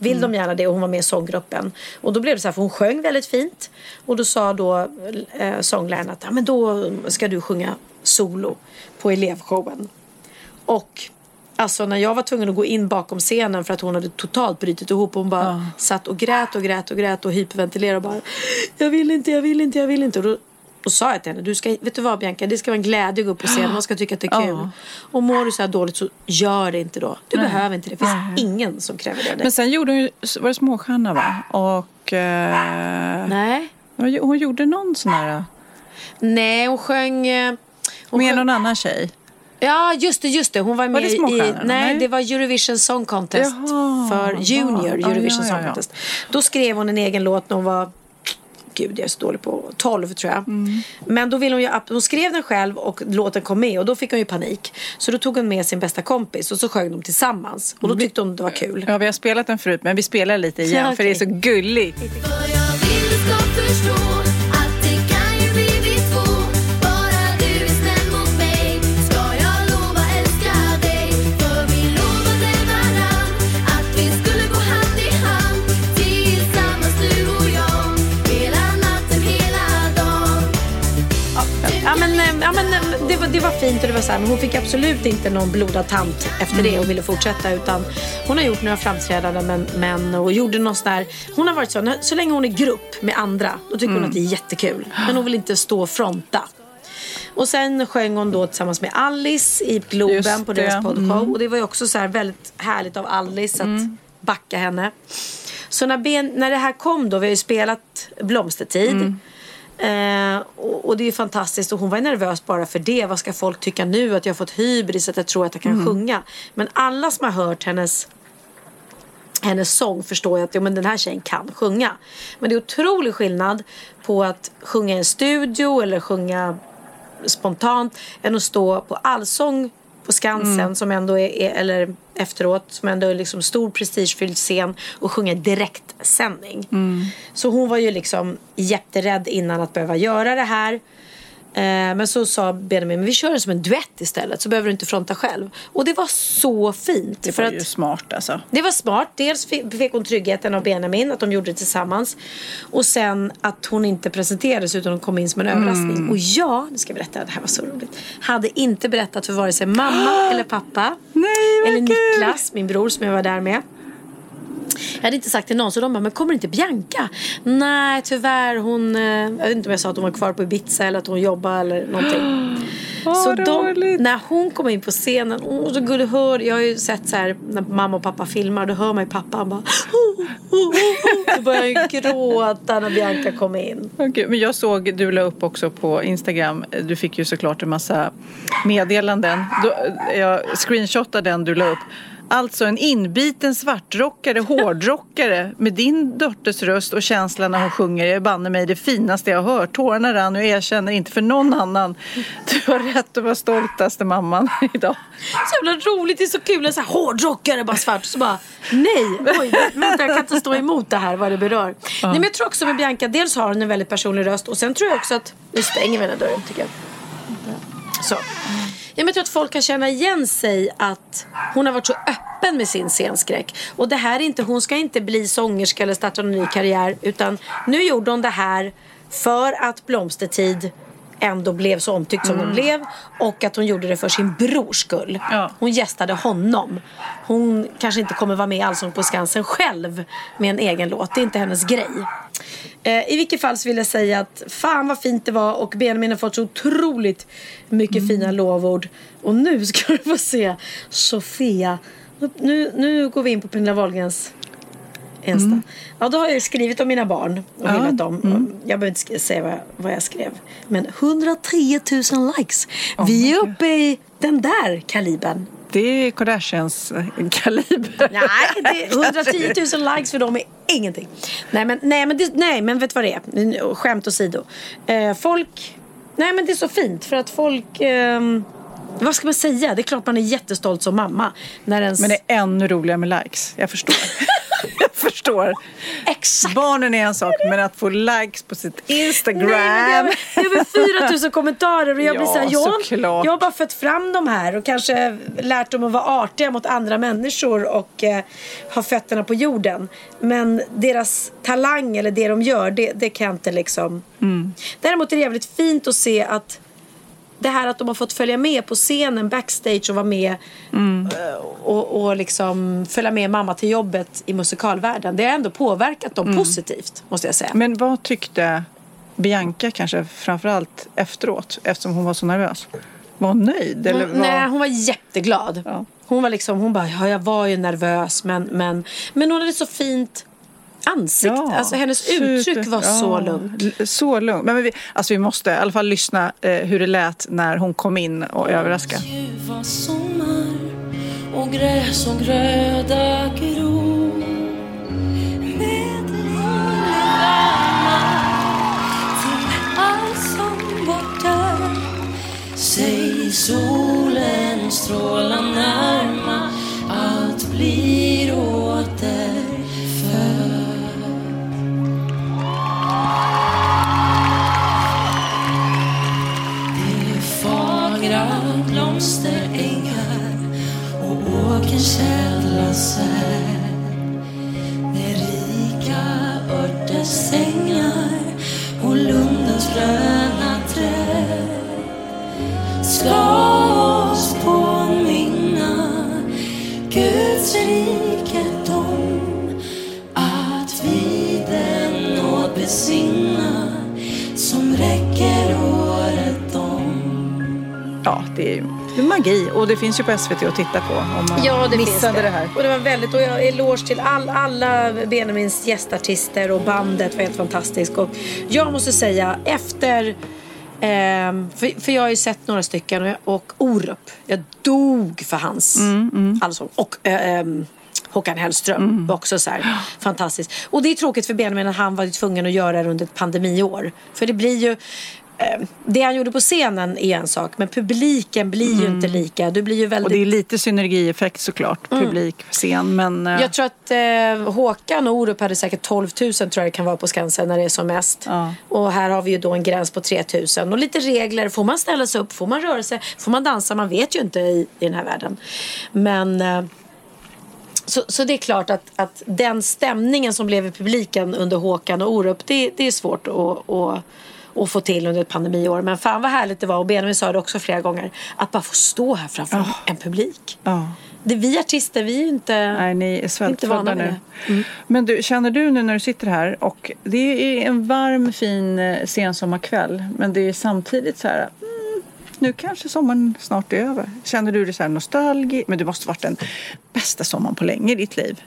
vill de gärna det och hon var med i sånggruppen. Och då blev det så här för hon sjöng väldigt fint. Och då sa då eh, sångläraren att ja, men då ska du sjunga solo på elevshowen. Och alltså när jag var tvungen att gå in bakom scenen för att hon hade totalt brutit ihop. Hon bara satt och grät och grät och grät och hyperventilerade och bara Jag vill inte, jag vill inte, jag vill inte. Och då och sa jag till henne, du ska, vet du vad Bianca, det ska vara en glädje att gå upp på scen. Man ska tycka att det är kul. Ja. Och mår du så här dåligt så gör det inte då. Du behöver inte det. Det finns ingen som kräver det. Men sen gjorde hon ju, var det Småstjärna va? Och eh, Nej. hon gjorde någon sån här, Nej, hon sjöng... eh, Hon med sjöng någon annan tjej. Ja, just det, just det. Hon var med det i... Nej, Nej. det var Eurovision Song Contest Jaha, för Junior ja, Eurovision ja, ja, Song ja. Contest. Då skrev hon en egen låt när hon var Gud, jag är så dålig på 12 tror jag. Mm. Men då ville hon ju, hon skrev den själv och låten kom med och då fick hon ju panik. Så då tog hon med sin bästa kompis och så sjöng de tillsammans. Och då tyckte hon det var kul. Ja, vi har spelat den förut, men vi spelar lite igen Ja, för det är så gulligt. Det, var, fint och det var så här, men hon fick absolut inte någon blodad tant efter det och ville fortsätta utan hon har gjort några framträdanden men, men, och gjorde någon sån där, hon har varit så, när, så länge hon är grupp med andra då tycker hon att det är jättekul men hon vill inte stå och fronta. Och sen sjöng hon då tillsammans med Alice i Globen på deras podshow och det var ju också så här väldigt härligt av Alice att backa henne. Så när, ben, när det här kom då, vi har ju spelat Blomstertid. Eh, och, och det är fantastiskt och hon var nervös bara för det. Vad ska folk tycka nu? Att jag har fått hybris, att jag tror att jag kan sjunga. Men alla som har hört hennes hennes sång förstår jag att jo, men den här tjejen kan sjunga. Men det är otrolig skillnad på att sjunga i en studio eller sjunga spontant än att stå på allsång på Skansen som ändå är, är, eller efteråt, som ändå är liksom stor prestigefylld scen och sjunga direktsändning. Så hon var ju liksom jätterädd innan att behöva göra det här. Eh, men så sa Benjamin, men vi kör det som en duett istället så behöver du inte fronta själv. Och det var så fint. Det var ju smart alltså. det var smart. Dels fi- fick hon tryggheten av Benjamin, att de gjorde det tillsammans. Och sen att hon inte presenterades utan hon kom in som en överraskning. Och jag, nu ska jag berätta, det här var så roligt. Hade inte berättat för vare sig mamma eller pappa. Nej, eller! Niklas, min bror som jag var där med. Jag hade inte sagt till någon så de bara, men kommer inte Bianca? Nej tyvärr hon, eh, jag vet inte om jag sa att hon var kvar på Ibiza eller att hon jobbade eller någonting. Så de, när hon kom in på scenen, åh så gullig hör, jag har ju sett så här när mamma och pappa filmar, då hör man ju pappa han bara oh, oh, oh, oh. Då börjar jag gråta när Bianca kom in. Okej, men jag såg, du la upp också på Instagram, du fick ju såklart en massa meddelanden. Då, jag screenshotade den du la upp. Alltså en inbiten svartrockare, hårdrockare med din dotters röst och känsla när hon sjunger är banne mig det finaste jag har hört. Tårarna rann och jag erkänner inte för någon annan. Du har rätt att vara stoltaste mamman idag. Så jävla roligt, det är så kul. En sån här hårdrockare bara svart. Så bara, nej, oj, vänta jag kan inte stå emot det här vad det berör. Nej men jag tror också med Bianca, dels har hon en väldigt personlig röst och sen tror jag också att, nu stänger vi den här dörren tycker jag. Så. Ja, men jag tror att folk kan känna igen sig att hon har varit så öppen med sin scenskräck. Och det här är inte, hon ska inte bli sångerska eller starta någon ny karriär. Utan nu gjorde hon det här för att Blomstertid ändå blev så omtyckt som den blev. Och att hon gjorde det för sin brors skull. Ja. Hon gästade honom. Hon kanske inte kommer vara med i Allsång på Skansen själv med en egen låt. Det är inte hennes grej. Eh, I vilket fall så vill jag säga att fan vad fint det var och Benjamin har fått så otroligt mycket fina lovord. Och nu ska du få se Sofia. Nu, nu går vi in på Pernilla Wahlgrens Insta. Ja, då har jag skrivit om mina barn och hyllat dem. Jag behöver inte säga vad jag, vad jag skrev. Men 110 000 likes. Vi är uppe i den där kalibern. Det är Kardashians eh, kaliber. Nej, det, 110 000 likes för dem är ingenting. Nej, men, nej, men, det, nej, men vet du vad det är? Skämt åsido. Eh, folk... Nej, men det är så fint för att folk... ehm, vad ska man säga? Det är klart man är jättestolt som mamma. När ens... Men det är ännu roligare med likes. Jag förstår. jag förstår. Exakt. Barnen är en sak, men att få likes på sitt Instagram. Nej, det är över- det är över 4 000 kommentarer och jag blir Ja, så här, jag, såklart. jag har bara fött fram de här och kanske lärt dem att vara artiga mot andra människor och eh, ha fötterna på jorden. Men deras talang eller det de gör, det, det kan jag inte liksom... Mm. Däremot är det jävligt fint att se att det här att de har fått följa med på scenen backstage och vara med Mm. och, och liksom följa med mamma till jobbet i musikalvärlden. Det har ändå påverkat dem positivt, måste jag säga. Mm. Men vad tyckte Bianca kanske framförallt efteråt, eftersom hon var så nervös? Var hon nöjd? Eller var... Nej, hon var jätteglad. Ja. Hon var liksom, hon bara, ja jag var ju nervös men, men, men hon hade så fint ansikte. alltså hennes uttryck super- var så ja, lugnt. l- Så lugnt. Men vi, alltså vi måste i alla fall lyssna eh, hur det lät när hon kom in och överraskade. ljuva sommar och gräs och gröda gror med till allt som borta Säg solen strålar närma allt blir blomsterängar och åkerkällans ädla sär. Det är rika örtesängar och lundens gröna träd. Ska oss påminna Guds rikedom att vi den nåd besinna som räcker året om. Ja, det är ju magi. Och det finns ju på SVT att titta på om man Ja, det missade det. det här. Och det var väldigt, och jag eloge till all, alla Benjamins gästartister och bandet var helt fantastiskt. Och jag måste säga, efter ehm, för, för jag har ju sett några stycken och, jag, och Orup, jag dog för hans allsång. Och eh, ehm, Håkan Hellström var också så här fantastiskt. Och det är tråkigt för Benjamin att han var tvungen att göra det under ett pandemiår. För det blir ju eh, det han gjorde på scenen är en sak, men publiken blir ju inte lika. Du blir ju väldigt Och det är lite synergieffekt såklart, publik, scen. Men eh, Jag tror att eh, Håkan och Orup hade säkert 12 000 tror jag det kan vara på Skansen när det är som mest. Ja. Och här har vi ju då en gräns på 3 000. Och lite regler. Får man ställa sig upp? Får man röra sig? Får man dansa? Man vet ju inte i, i den här världen. Men eh, så, så det är klart att, att den stämningen som blev i publiken under Håkan och Orup det, det är svårt att, att, att få till under ett pandemiår. Men fan vad härligt det var. Och Benjamin sa det också flera gånger. Att bara få stå här framför en publik. ja. Det, vi artister, vi är inte... Nej, ni är Inte vana vid nu. det. Mm. Men du, känner du nu när du sitter här och det är en varm fin eh, sensommarkväll men det är samtidigt så här mm, nu kanske sommaren snart är över. Känner du dig så här nostalgisk? Men det måste varit den bästa sommaren på länge i ditt liv.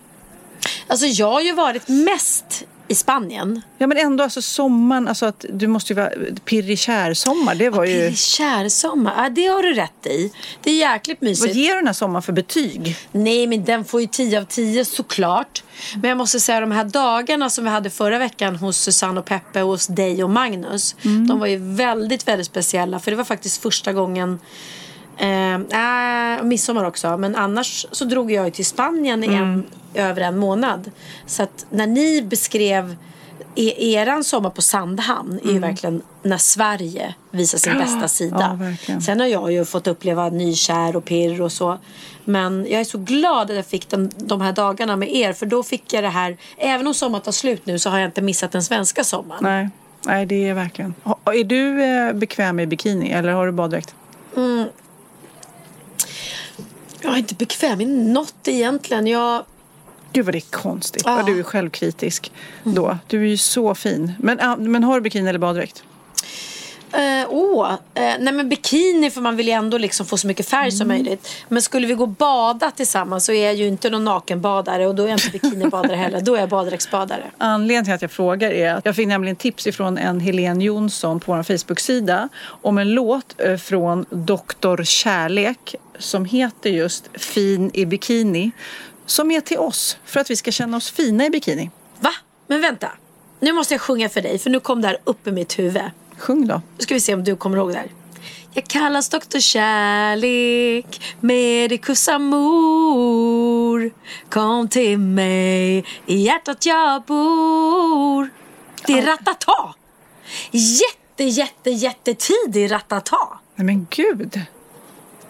Alltså jag har ju varit mest i Spanien. Ja men ändå alltså sommaren, alltså att du måste ju vara pirrig kärsommar. Det var ju... Kärsommar, ja, det har du rätt i. Det är jäkligt Vad mysigt. ger du den här sommaren för betyg? Nej, men den får ju 10 av 10 såklart. Men jag måste säga de här dagarna som vi hade förra veckan hos Susanne och Peppe och hos dig och Magnus. De var ju väldigt, väldigt speciella. För det var faktiskt första gången Eh, midsommar också. Men annars så drog jag till Spanien i en, över en månad. Så att när ni beskrev e- eran sommar på Sandhamn är ju verkligen när Sverige visar sin bästa sida. Ja. Sen har jag ju fått uppleva nykär och pirr och så. Men jag är så glad att jag fick den, de här dagarna med er. För då fick jag det här. Även om sommaren tar slut nu så har jag inte missat den svenska sommaren. Nej, Nej det är verkligen. Är du eh, bekväm i bikini eller har du baddräkt? Jag är inte bekväm i något egentligen. Jag... Gud vad det är konstigt. Ja. Vad du är självkritisk då. Du är ju så fin. Men, ah, men har du bikini eller baddräkt? Eh, åh, eh, nej men bikini för man vill ju ändå liksom få så mycket färg som möjligt. Men skulle vi gå och bada tillsammans så är jag ju inte någon nakenbadare och då är jag inte bikinibadare heller. Då är jag baddräktsbadare. Anledningen till att jag frågar är att jag fick nämligen tips ifrån en Helene Jonsson på vår Facebook-sida om en låt eh, från Dr. Kärlek som heter just Fin i bikini. Som är till oss för att vi ska känna oss fina i bikini. Va? Men vänta. Nu måste jag sjunga för dig för nu kom det här upp i mitt huvud. Sjung då. Nu ska vi se om du kommer ihåg det här. Jag kallas doktor Kärlek, medikus amor. Kom till mig, i hjärtat jag bor. Det är Ratata. Jätte, jätte, jättetidig Ratata. Nej men gud.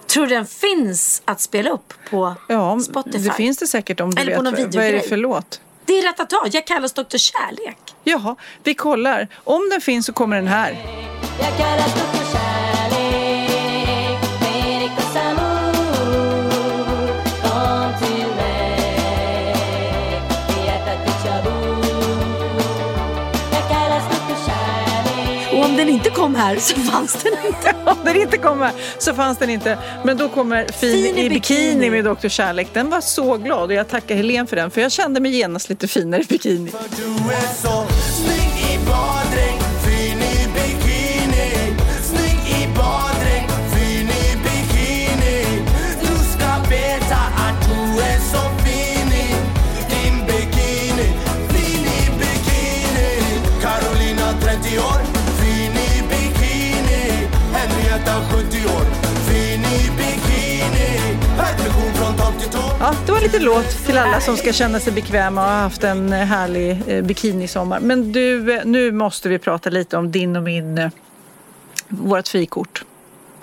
Tror du den finns att spela upp på Ja, Spotify? det finns det säkert om du Eller på någon vet. Vad är det för låt? Det är Ratata. Jag kallas doktor Kärlek. Jaha, vi kollar. Om den finns så kommer den här. Inte kom här så fanns den inte. Om den inte kommer så fanns den inte. Men då kommer Fin, Fin i bikini, bikini. med Dr. Kärlek. Den var så glad och jag tackar Helene för den för jag kände mig genast lite finare i bikini. Du är så snygg i baddräkt, fin i bikini Snygg i baddräkt, fin i bikini Du ska veta att du är så fin i din bikini Fin i bikini Carolina 30 Ja, det var lite låt till alla som ska känna sig bekväma och ha haft en härlig eh, bikinisommar. Men du, eh, nu måste vi prata lite om din och min, eh, vårt frikort.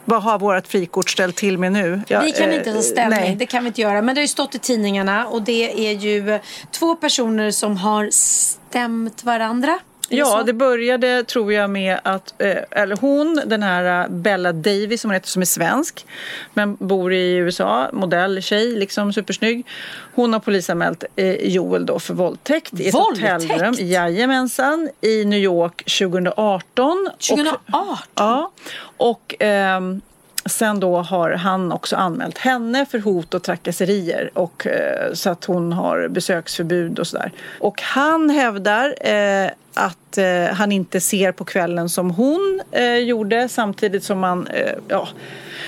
Vad har vårt frikort ställt till med nu? Ja, Vi kan inte ta ställning, nej. det kan vi inte göra. Men det har ju stått i tidningarna och det är ju två personer som har stämt varandra. Ja, det började tror jag med att, eh, eller hon, den här eh, Bella Davis som hon heter, som är svensk men bor i USA, modell, tjej, liksom supersnygg. Hon har polisanmält eh, Joel då för våldtäkt i ett Våldtäkt? hotellrum. Jajamensan, i New York 2018. 2018? Och, ja, och ehm, Sen då har han också anmält henne för hot och trakasserier och, eh, så att hon har besöksförbud och sådär. Och han hävdar eh, att eh, han inte ser på kvällen som hon eh, gjorde samtidigt som man, eh, ja,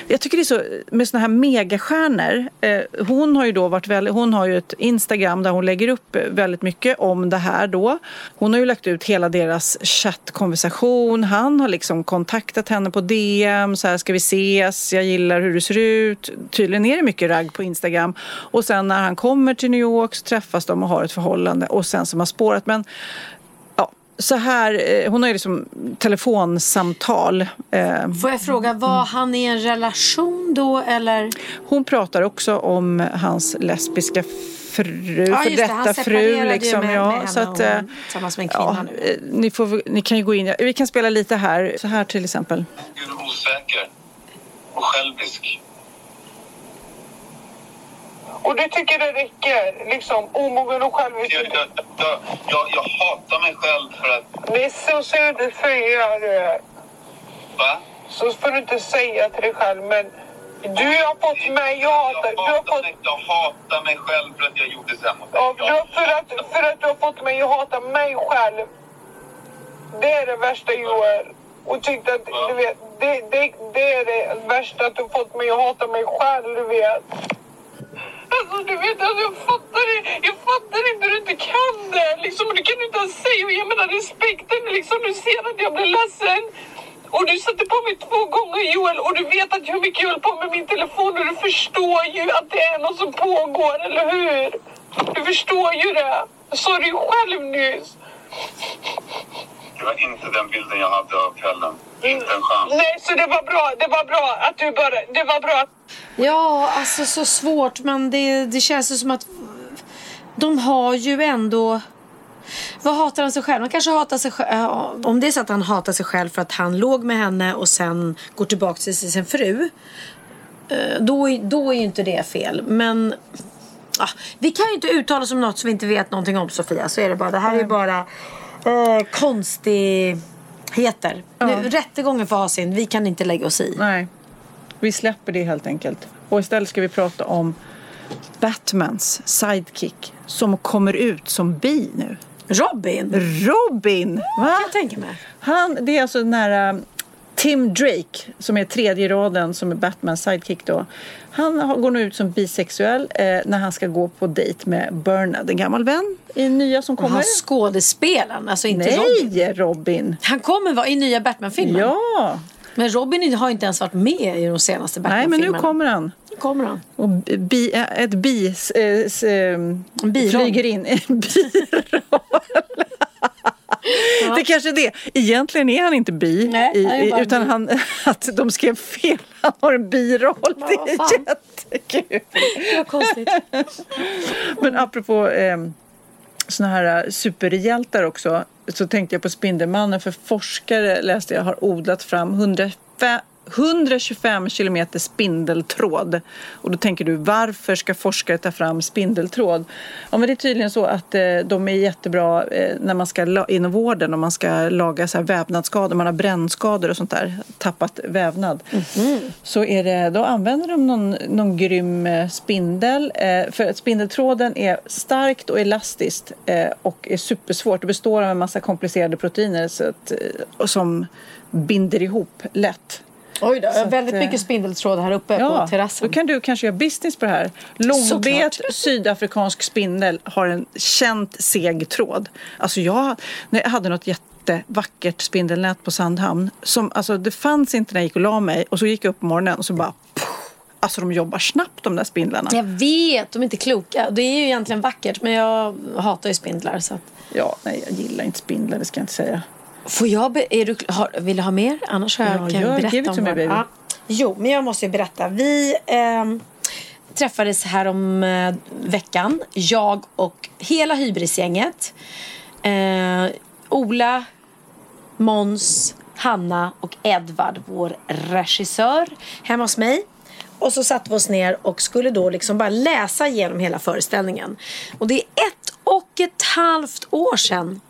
jag tycker det är så med såna här megastjärnor. Eh, hon har ju då varit väldigt, hon har ju ett Instagram där hon lägger upp väldigt mycket om det här då. Hon har ju lagt ut hela deras chattkonversation. Han har liksom kontaktat henne på DM, så här ska vi ses, jag gillar hur du ser ut. Tydligen är det mycket ragg på Instagram. Och sen när han kommer till New York så träffas de och har ett förhållande och sen som har spårat. Men så här, eh, hon har ju liksom telefonsamtal. Eh, Får jag fråga, var han i en relation då eller? Hon pratar också om hans lesbiska fru, Ja, för just det, han detta fru. Liksom, med- ja, med henne så att, eh, tillsammans med en kvinna ja, nu. ni, får, ni kan ju gå in, vi kan spela lite här, så här till exempel. Är du osäker och självisk? Och du tycker det räcker? Liksom omogen och självisk? Jag, jag, jag, jag, hatar mig själv för att... Det är så ska du inte säga. det. Va? Så får du inte säga till dig själv. Men du har fått mig att hata. Jag Du har hatar, fått, mig, jag hatar mig själv för att jag gjorde så här mot dig. ja, för, att, för att du har fått mig att hata mig själv. Det är det värsta Joel. Och tyckte att, du vet, det, det, det är det värsta att du fått mig att hata mig själv, du vet. Alltså du vet, alltså, jag fattar det. Jag fattar inte hur du inte kan det. Liksom, du kan inte ens säga, jag menar respekten, liksom, du ser att jag blir ledsen. Och du satte på mig två gånger Joel och du vet att hur mycket jag höll på med min telefon och du förstår ju att det är något som pågår, eller hur? Du förstår ju det. Jag sa det ju själv nyss. Det var inte den bilden jag hade av kvällen. Inte en chans. Nej, så det var bra. Det var bra att du bara... Det var bra. Ja, alltså så svårt men det, det känns ju som att de har ju ändå... Vad hatar han sig själv? Han kanske hatar sig själv. Om det är så att han hatar sig själv för att han låg med henne och sen går tillbaka till sin fru. eh, Då, är- då är ju inte det fel. Men ah, vi kan ju inte uttala oss om något som vi inte vet någonting om Sofia. Så är det bara. Det här är ju bara eh, konstigheter. Nu, rättegången får ha sin. Vi kan inte lägga oss i. Nej, vi släpper det helt enkelt. Och istället ska vi prata om Batmans sidekick som kommer ut som bi nu. Robin? Robin! Va? Jag tänker mig. Han, det är alltså den här Tim Drake som är tredje raden som är Batmans sidekick då. Han går nu ut som bisexuell eh, när han ska gå på dejt med Bernard, en gammal vän i nya som kommer. han skådespelaren, alltså inte Nej, Robin. Robin. Han kommer vara i nya Batman-filmen. Ja. Men Robin har inte ens varit med i de senaste Nej, Batman-filmerna. men nu kommer han. Nu kommer han. Och bi, ett bi eh, s- biroll. flyger in. En biroll. Det är kanske är det. Egentligen är han inte bi. Nej, i, han är utan bi. han, att de skrev fel. Han har en biroll. det vad är fan. jättekul. Vad konstigt. Men apropå eh, såna här eh, superhjältar också. Så tänkte jag på Spindelmannen. För forskare läste jag har odlat fram 105 125 kilometer spindeltråd. Och då tänker du, varför ska forskare ta fram spindeltråd? Ja, men det är tydligen så att eh, de är jättebra eh, när man ska, inom vården, om man ska laga så här vävnadsskador, man har brännskador och sånt där, tappat vävnad. Så är det, då använder de någon, någon grym eh, spindel. Eh, för att spindeltråden är starkt och elastiskt eh, och är supersvårt. Det består av en massa komplicerade proteiner så att, eh, och som binder ihop lätt. Oj då, att, väldigt eh, mycket spindeltråd här uppe på terrassen. då kan du kanske göra business på det här. Långbet sydafrikansk spindel har en känt seg tråd. Alltså jag, när jag hade något jättevackert spindelnät på Sandhamn. Som, alltså det fanns inte när jag gick och la mig och så gick jag upp på morgonen och så bara poff, Alltså de jobbar snabbt de där spindlarna. Jag vet, de är inte kloka. Det är ju egentligen vackert men jag hatar ju spindlar. Så att... Ja, nej jag gillar inte spindlar, det ska jag inte säga. Får jag be- är du, har, vill du ha mer? Annars har jag, Ja, kan jag berätta om baby. Ja. Jo, men jag måste ju berätta. Vi ehm, träffades här om eh, veckan. Jag och hela hybrisgänget. Eh, Ola, Mons, Hanna och Edvard, vår regissör, hemma hos mig. Och så satte vi oss ner och skulle då liksom bara läsa igenom hela föreställningen. Och det är ett och ett halvt år sedan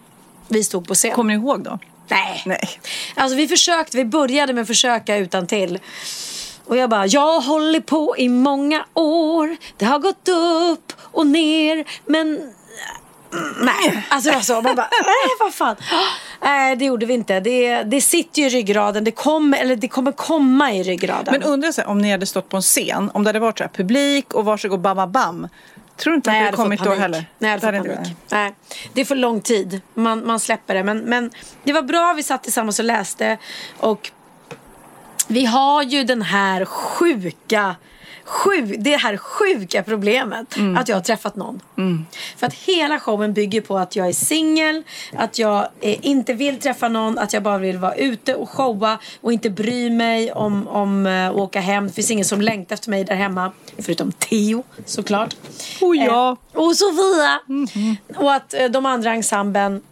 vi stod på scen. Kommer ni ihåg då? Nej. Nej. Alltså vi försökte, vi började med att försöka utan till. Och jag bara, jag har hållit på i många år. Det har gått upp och ner. Men nej, alltså var så. Man bara, nej vad fan. Nej det gjorde vi inte. Det, det sitter ju i ryggraden. Det kommer, eller det kommer komma i ryggraden. Men undrar så här, om ni hade stått på en scen, om det hade varit så här, publik och varsågod bam, bam, bam. Tror du inte Nej, att det hade kommit då heller? Nej, jag Det hade fått panik. Nej, det är för lång tid. Man, man släpper det. Men, men det var bra, vi satt tillsammans och läste. Och vi har ju den här sjuka, sju, det här sjuka problemet Mm. att jag har träffat någon. För att hela showen bygger på att jag är singel, att jag eh, inte vill träffa någon, att jag bara vill vara ute och showa och inte bry mig om, om att åka hem. Det finns ingen som längtar efter mig där hemma, förutom Theo såklart. Oh ja. Eh, och Sofia. Och att eh, de andra ensemblen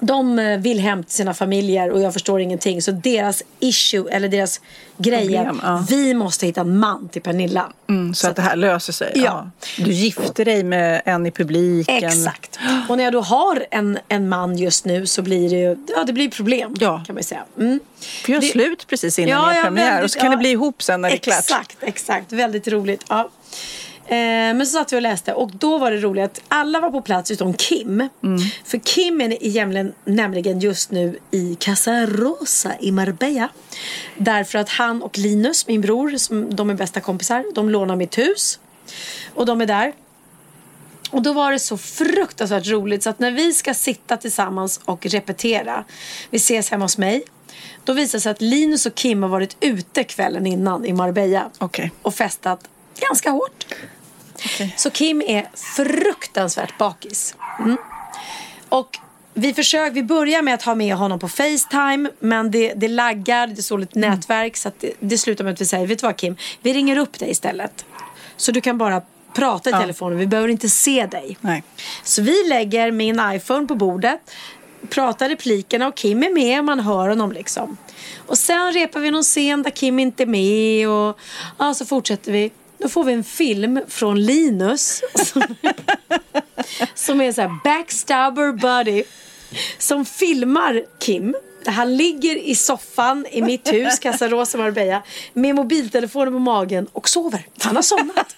de eh, vill hem till sina familjer och jag förstår ingenting. Så deras issue, eller deras grej är ja. vi måste hitta en man till Pernilla. Mm, så, att det här löser sig. Ja. Du gifter dig med en i publiken. Exakt. Och när jag då har en, en man just nu så blir det ju ja, det blir problem. Ja. Kan man säga. Mm. Vi gör Det- slut precis innan Ja, ja, har premiär väldigt- och så kan ja. det bli ihop sen när det är klart. Exakt, exakt. Väldigt roligt. Ja. Eh, men så satt vi och läste och då var det roligt att alla var på plats utom Kim. För Kim är nämligen, nämligen just nu i Casa Rosa i Marbella. Därför att han och Linus, min bror, som, de är bästa kompisar, de lånar mitt hus. Och de är där. Och då var det så fruktansvärt roligt så att när vi ska sitta tillsammans och repetera, vi ses hemma hos mig, då visar det sig att Linus och Kim har varit ute kvällen innan i Marbella Okej. och festat ganska hårt. Så Kim är fruktansvärt bakis. Mm. Och vi, försöker, vi börjar med att ha med honom på Facetime men det, det laggar, det står lite nätverk så det, det slutar med att vi säger, vet du vad Kim, vi ringer upp dig istället. Så du kan bara prata i Ja. telefonen, vi behöver inte se dig. Nej. Så vi lägger min iPhone på bordet, pratar replikerna och Kim är med och man hör honom liksom. Och sen repar vi någon scen där Kim inte är med och ja, så fortsätter vi. Då får vi en film från Linus som, som är så här backstabber buddy som filmar Kim. Han ligger i soffan i mitt hus, Casa Rosa Marbella, med mobiltelefonen på magen och sover. Han har somnat.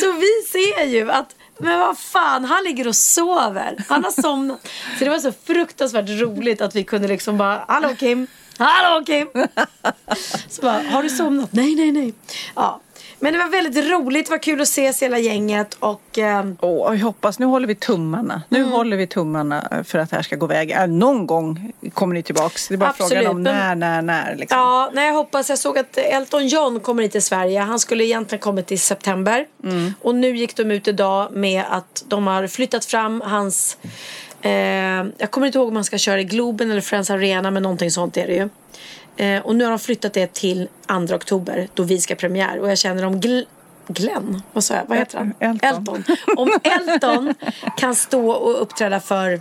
Så vi ser ju att men vad fan, han ligger och sover. Han har somnat. Så det var så fruktansvärt roligt att vi kunde liksom bara, hallå Kim, hallå Kim. Så bara, har du somnat? Nej, nej, nej. Ja. Men det var väldigt roligt, det var kul att ses hela gänget och ehm, Åh, jag hoppas, nu håller vi tummarna. Nu Mm. håller vi tummarna för att det här ska gå väg. Äh, någon gång kommer ni tillbaks. Det är bara Absolut, frågan om men- när, när, när. Liksom. Ja, nej, jag hoppas. Jag såg att Elton John kommer hit till Sverige. Han skulle egentligen kommit i september. Och nu gick de ut idag med att de har flyttat fram hans... Eh, jag kommer inte ihåg om han ska köra i Globen eller Friends Arena, men någonting sånt är det ju. Eh, och nu har de flyttat det till 2 oktober då vi ska premiär. Och jag känner om Gl- Glenn, vad sa jag, vad heter han? Elton. Om Elton kan stå och uppträda för I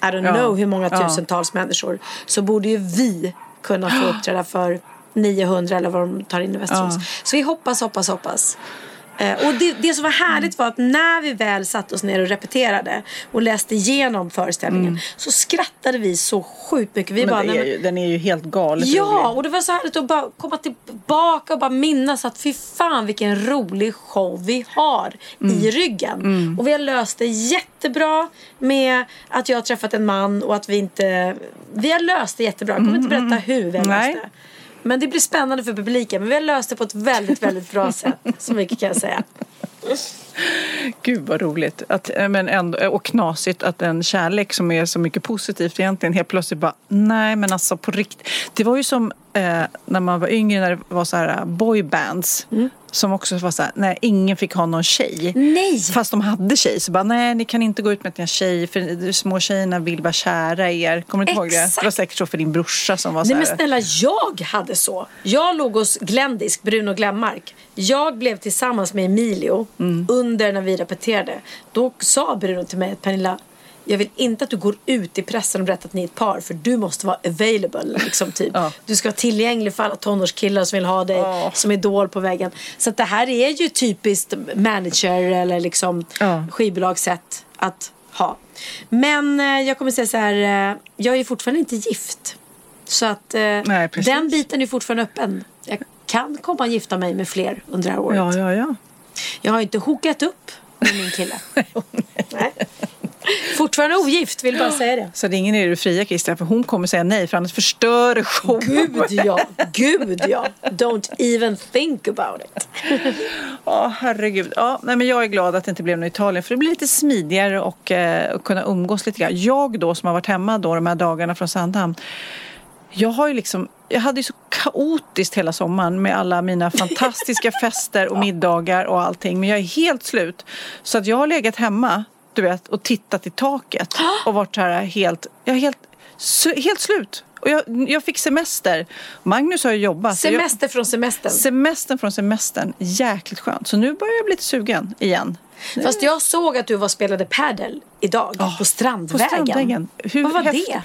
don't Ja. know hur många Ja. tusentals människor så borde ju vi kunna få uppträda för 900 eller vad de tar in i Västerås. Ja. Så vi hoppas, hoppas, hoppas. Eh, och det, det som var härligt var att när vi väl satt oss ner och repeterade och läste igenom föreställningen så skrattade vi så sjukt mycket. Vi bara, är ju, den är ju helt galet Ja, rolig. och det var så härligt att bara komma tillbaka och bara minnas att fy fan vilken rolig show vi har i ryggen. Och vi har löst det jättebra med att jag har träffat en man och att vi inte... Vi har löst det jättebra. Jag kommer inte berätta hur vi har löst det. Men det blir spännande för publiken. Men vi har löst det på ett väldigt, väldigt bra sätt. Så mycket kan jag säga. Gud vad roligt. Att, eh, men ändå, och knasigt att en kärlek som är så mycket positivt egentligen helt plötsligt bara nej men alltså på riktigt. Det var ju som eh, när man var yngre när det var så här boybands. Som också var så här, nej ingen fick ha någon tjej. Nej! Fast de hade tjej så bara nej ni kan inte gå ut med att ni har tjej för de små tjejerna vill vara kära i er. Kommer du inte ihåg det? Det var säkert så för din brorsa som var så Nej här. men snälla, jag hade så. Jag låg hos Glendisk, Bruno Glenmark. Jag blev tillsammans med Emilio Mm. Under när vi repeterade. Då sa Bruno till mig, Pernilla, jag vill inte att du går ut i pressen och berättar att ni är ett par för du måste vara available. Liksom, typ. Ja. Du ska vara tillgänglig för alla tonårskillar som vill ha dig som idol på väggen. Så att det här är ju typiskt manager eller liksom Ja. skivbolagssätt att ha. Men eh, jag kommer säga så här, eh, jag är fortfarande inte gift. Så att eh, Nej, den biten är fortfarande öppen. Jag kan komma och gifta mig med fler under det här året. Ja, ja, ja. Jag har inte hookat upp med min kille. Nej. Fortfarande ogift, vill bara säga det. Så det är ingen idé du fria Christian för hon kommer säga nej för annars förstör showen. Gud ja, gud ja. Don't even think about it. Ja, herregud. Ja, nej, men jag är glad att det inte blev något Italien för det blir lite smidigare och eh, kunna umgås lite grann. Jag då som har varit hemma då de här dagarna från Sandhamn. Jag har ju liksom, jag hade ju så kaotiskt hela sommaren med alla mina fantastiska fester och middagar och allting. Men jag är helt slut. Så att jag har legat hemma, du vet, och tittat i taket och varit så här helt, jag är helt, helt slut. Och jag, jag fick semester. Magnus har ju jobbat. Så jag- Semester från semestern. Semestern från semestern, jäkligt skönt. Så nu börjar jag bli lite sugen igen. Fast jag såg att du var spelade padel idag på Strandvägen. På Strandvägen. Hur Vad var häftigt? det?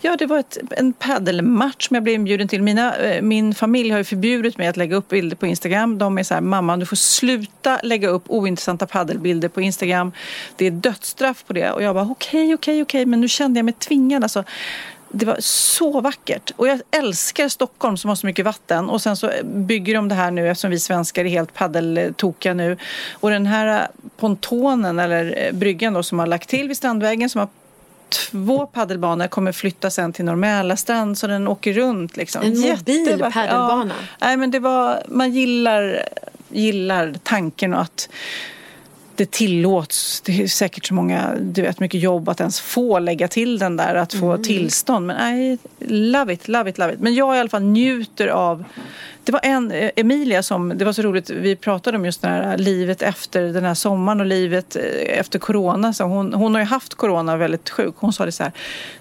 Ja, det var ett, en paddelmatch som jag blev inbjuden till. Mina, eh, min familj har ju förbjudit mig att lägga upp bilder på Instagram. De är så här, mamma du får sluta lägga upp ointressanta paddelbilder på Instagram. Det är dödsstraff på det. Och jag bara, okej, okej, okej, men nu kände jag mig tvingad. Alltså, det var så vackert. Och jag älskar Stockholm som har så mycket vatten. Och sen så bygger de det här nu eftersom vi svenskar är helt paddeltokiga nu. Och den här eh, pontonen eller eh, bryggan då som har lagt till vid Strandvägen som har två paddelbanor kommer flytta sen till Norr Mälarstrand så den åker runt liksom. En mobil Jättevackert. paddelbana. Ja. Nej men det var, man gillar, gillar tanken och att det tillåts. Det är säkert så många, du vet, mycket jobb att ens få lägga till den där, att få tillstånd. Men nej, love it, love it, love it. Men jag i alla fall njuter av det var en, eh, Emilia som, det var så roligt, vi pratade om just det här livet efter den här sommaren och livet eh, efter corona. Så hon, hon har ju haft corona väldigt sjuk. Hon sa det så här,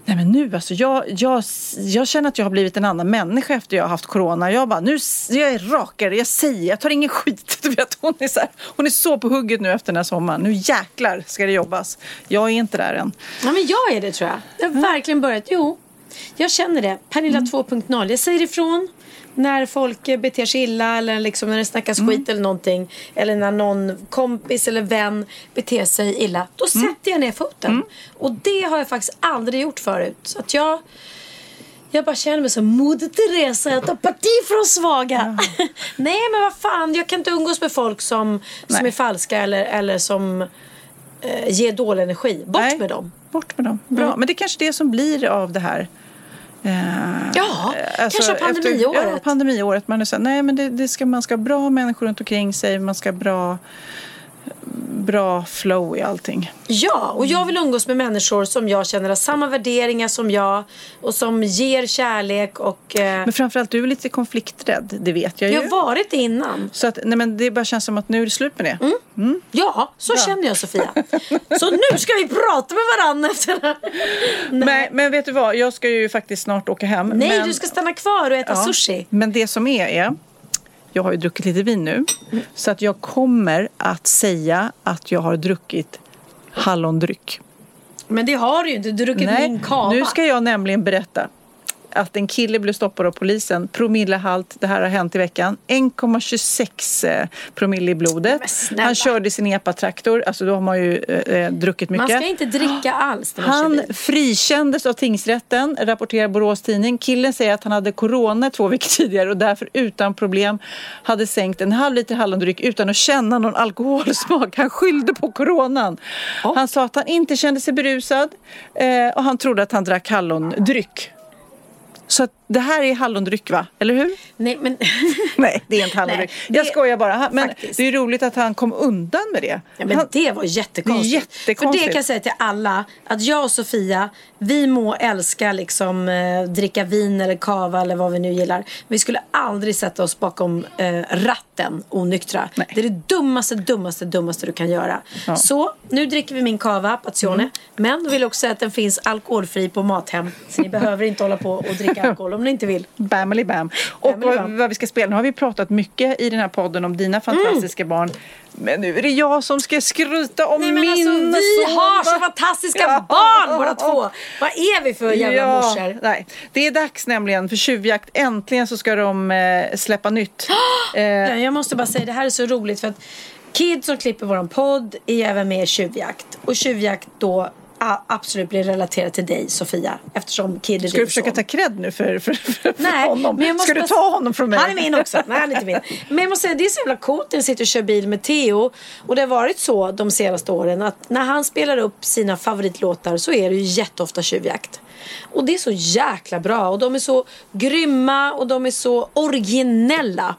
nej men nu alltså, jag, jag, jag känner att jag har blivit en annan människa efter jag har haft corona. Jag bara, nu, jag är rakare, jag säger, jag tar ingen skit. Du vet, hon, är så här, hon är så på hugget nu efter den här sommaren. Nu jäklar ska det jobbas. Jag är inte där än. Ja, men jag är det tror jag. Jag har verkligen börjat. Jo, jag känner det. Pernilla 2.0. Jag säger ifrån när folk beter sig illa eller liksom när det snackas skit eller någonting. Eller när någon kompis eller vän beter sig illa. Då sätter jag ner foten. Och det har jag faktiskt aldrig gjort förut. Så att jag... Jag bara känner mig som Moder Teresa, jag tar parti för de svaga. Nej men vad fan, jag kan inte umgås med folk som, som är falska eller, eller som eh, ger dålig energi. Bort Nej. med dem. Bort med dem. Bra. Mm. Men det är kanske det som blir av det här. Eh, Ja, alltså, kanske efter- pandemiåret. Ja, pandemiåret. Man, är så här, nej, men det, det ska, man ska ha bra människor runt omkring sig. Man ska ha bra, bra flow i allting. Ja, och jag vill umgås med människor som jag känner har samma värderingar som jag och som ger kärlek och... Eh, Men framförallt, du är lite konflikträdd. Det vet jag ju. jag har varit det innan. Så att, nej, men det bara känns som att nu är det slut med det. Ja, så känner jag Sofia. Så nu ska vi prata med varandra efter det här. Men, men vet du vad? Jag ska ju faktiskt snart åka hem. Nej, men, du ska stanna kvar och äta Ja, sushi. Men det som är är, jag har ju druckit lite vin nu, så att jag kommer att säga att jag har druckit hallondryck. Men det har du ju inte. Du har druckit min kava. nu ska jag nämligen berätta att en kille blev stoppad av polisen. Promillehalt, det här har hänt i veckan. 1,26 eh, promille i blodet. Han körde sin epatraktor, alltså då har man ju eh, eh, druckit mycket. Man ska inte dricka alls Han frikändes av tingsrätten, rapporterar Borås Tidning. Killen säger att han hade corona två veckor tidigare och därför utan problem hade sänkt en halv liter hallondryck utan att känna någon alkoholsmak. Han skyllde på coronan. Han sa att han inte kände sig berusad eh, och han trodde att han drack hallondryck. Så att det här är hallondryck va? Eller hur? Nej, men... Nej, det är inte hallondryck. Nej, det- Jag skojar bara. Men Faktiskt. det är roligt att han kom undan med det. Ja, men han, det var jättekonstigt. Jättekonstigt. För det kan jag säga till alla. Att jag och Sofia, vi må älska liksom eh, dricka vin eller kava eller vad vi nu gillar. Vi skulle aldrig sätta oss bakom eh, ratten onyktra. Nej. Det är det dummaste, dummaste, dummaste du kan göra. Så nu dricker vi min kava, Pazione. Mm. Men vill också säga att den finns alkoholfri på Mathem. Så ni behöver inte hålla på och dricka alkohol om ni inte vill. Bamily bam. Och Bamily vad, vi ska spela. Nu har vi pratat mycket i den här podden om dina fantastiska barn. Men nu är det jag som ska skryta om Nej men min alltså vi son. har så fantastiska Ja. barn båda två. Vad är vi för jävla morsor? Nej. Det är dags nämligen för tjuvjakt. Äntligen så ska de eh, släppa nytt. eh, Ja, jag måste bara säga det här är så roligt för att Kid som klipper våran podd är även med i Tjuvjakt. Och Tjuvjakt då absolut blir relaterat till dig Sofia eftersom Kid är ska du försöka ta cred nu för, för, för, för Nej, honom? men jag måste ska du ta honom från mig? Han är min också. Nej, han är inte min. Men jag måste säga, det är så jävla coolt när jag sitter och kör bil med Theo. Och det har varit så de senaste åren att när han spelar upp sina favoritlåtar så är det ju jätteofta tjuvjakt. Och det är så jäkla bra och de är så grymma och de är så originella.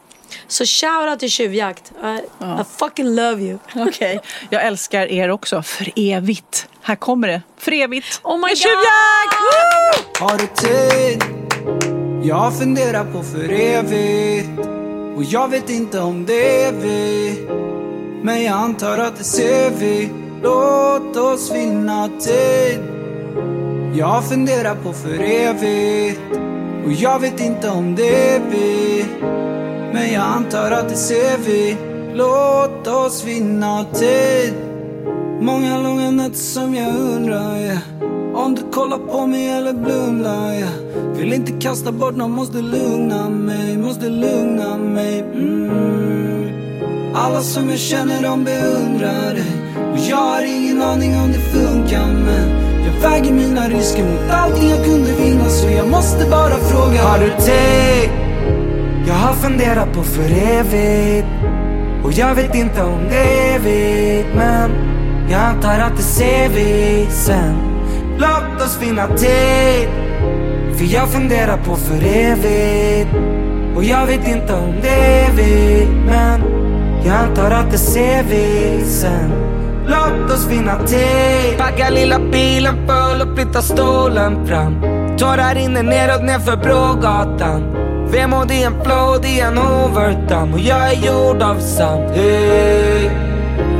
Så shoutout till tjuvjakt. I, I fucking love you. Okej, jag älskar er också. För evigt. Här kommer det. För evigt. Oh my Med God! tjuvjakt! Woo! Har du tid? Jag funderar på för evigt Och jag vet inte om det är vi Men jag antar att det ser vi Låt oss vinna tid Jag funderar på för evigt Och jag vet inte om det är vi men jag antar att det ser vi Låt oss vinna tid Många långa nätter som jag undrar yeah. Om du kollar på mig eller blundar yeah. Vill inte kasta bort någon, måste lugna mig Måste lugna mig mm. Alla som jag känner de beundrar dig Och jag har ingen aning om det funkar men Jag väger mina risker mot allting jag kunde vinna så jag måste bara fråga Har du tänkt? Jag har funderat på för evigt. Och jag vet inte om det är evigt Men jag antar att det ser vi sen. Låt oss finna tid För jag funderar på för evigt. Och jag vet inte om det är evigt Men jag antar att det ser vi sen. Låt oss finna tid. Packa lilla bilen full och flytta stolen fram. Tårar rinner neråt nerför Brågatan. Vemod i en flod i en overdamm Och jag är gjord av sand hey.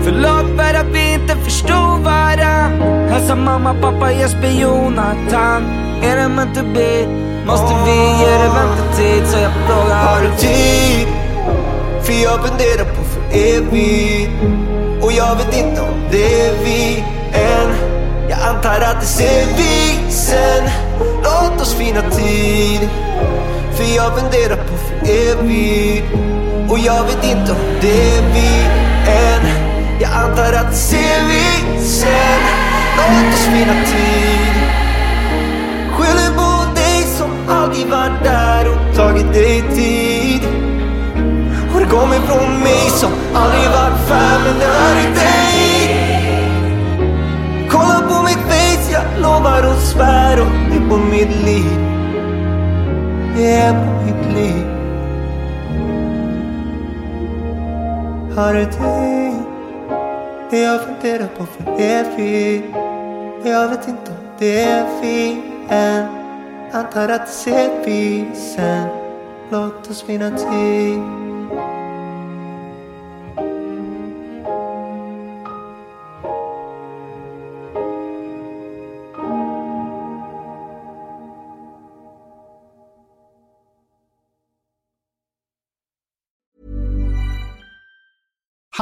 Förlåt för att vi inte förstod varann Hälsa mamma, pappa, Jesper, Jonathan Är det meant to be? Måste vi ge det väntetid? Så jag frågar Har du tid? För jag funderar på för evigt Och jag vet inte om det är vi än Jag antar att det ser vi sen Låt oss finna tid för jag funderar på för evigt. Och jag vet inte om det är vi än. Jag antar att det ser vi sen. Låt oss finna tid. Skyller på dig som aldrig var där och tagit dig tid. Och det kommer från mig som aldrig varit fan men det hör till dig. Kolla på mitt face, jag lovar och svär. Och det är på mitt liv är på mitt liv. Har du dig? Det jag funderar på för evigt jag vet inte om det är vi än. Antar att det ser vi sen. Låt oss vinna tid.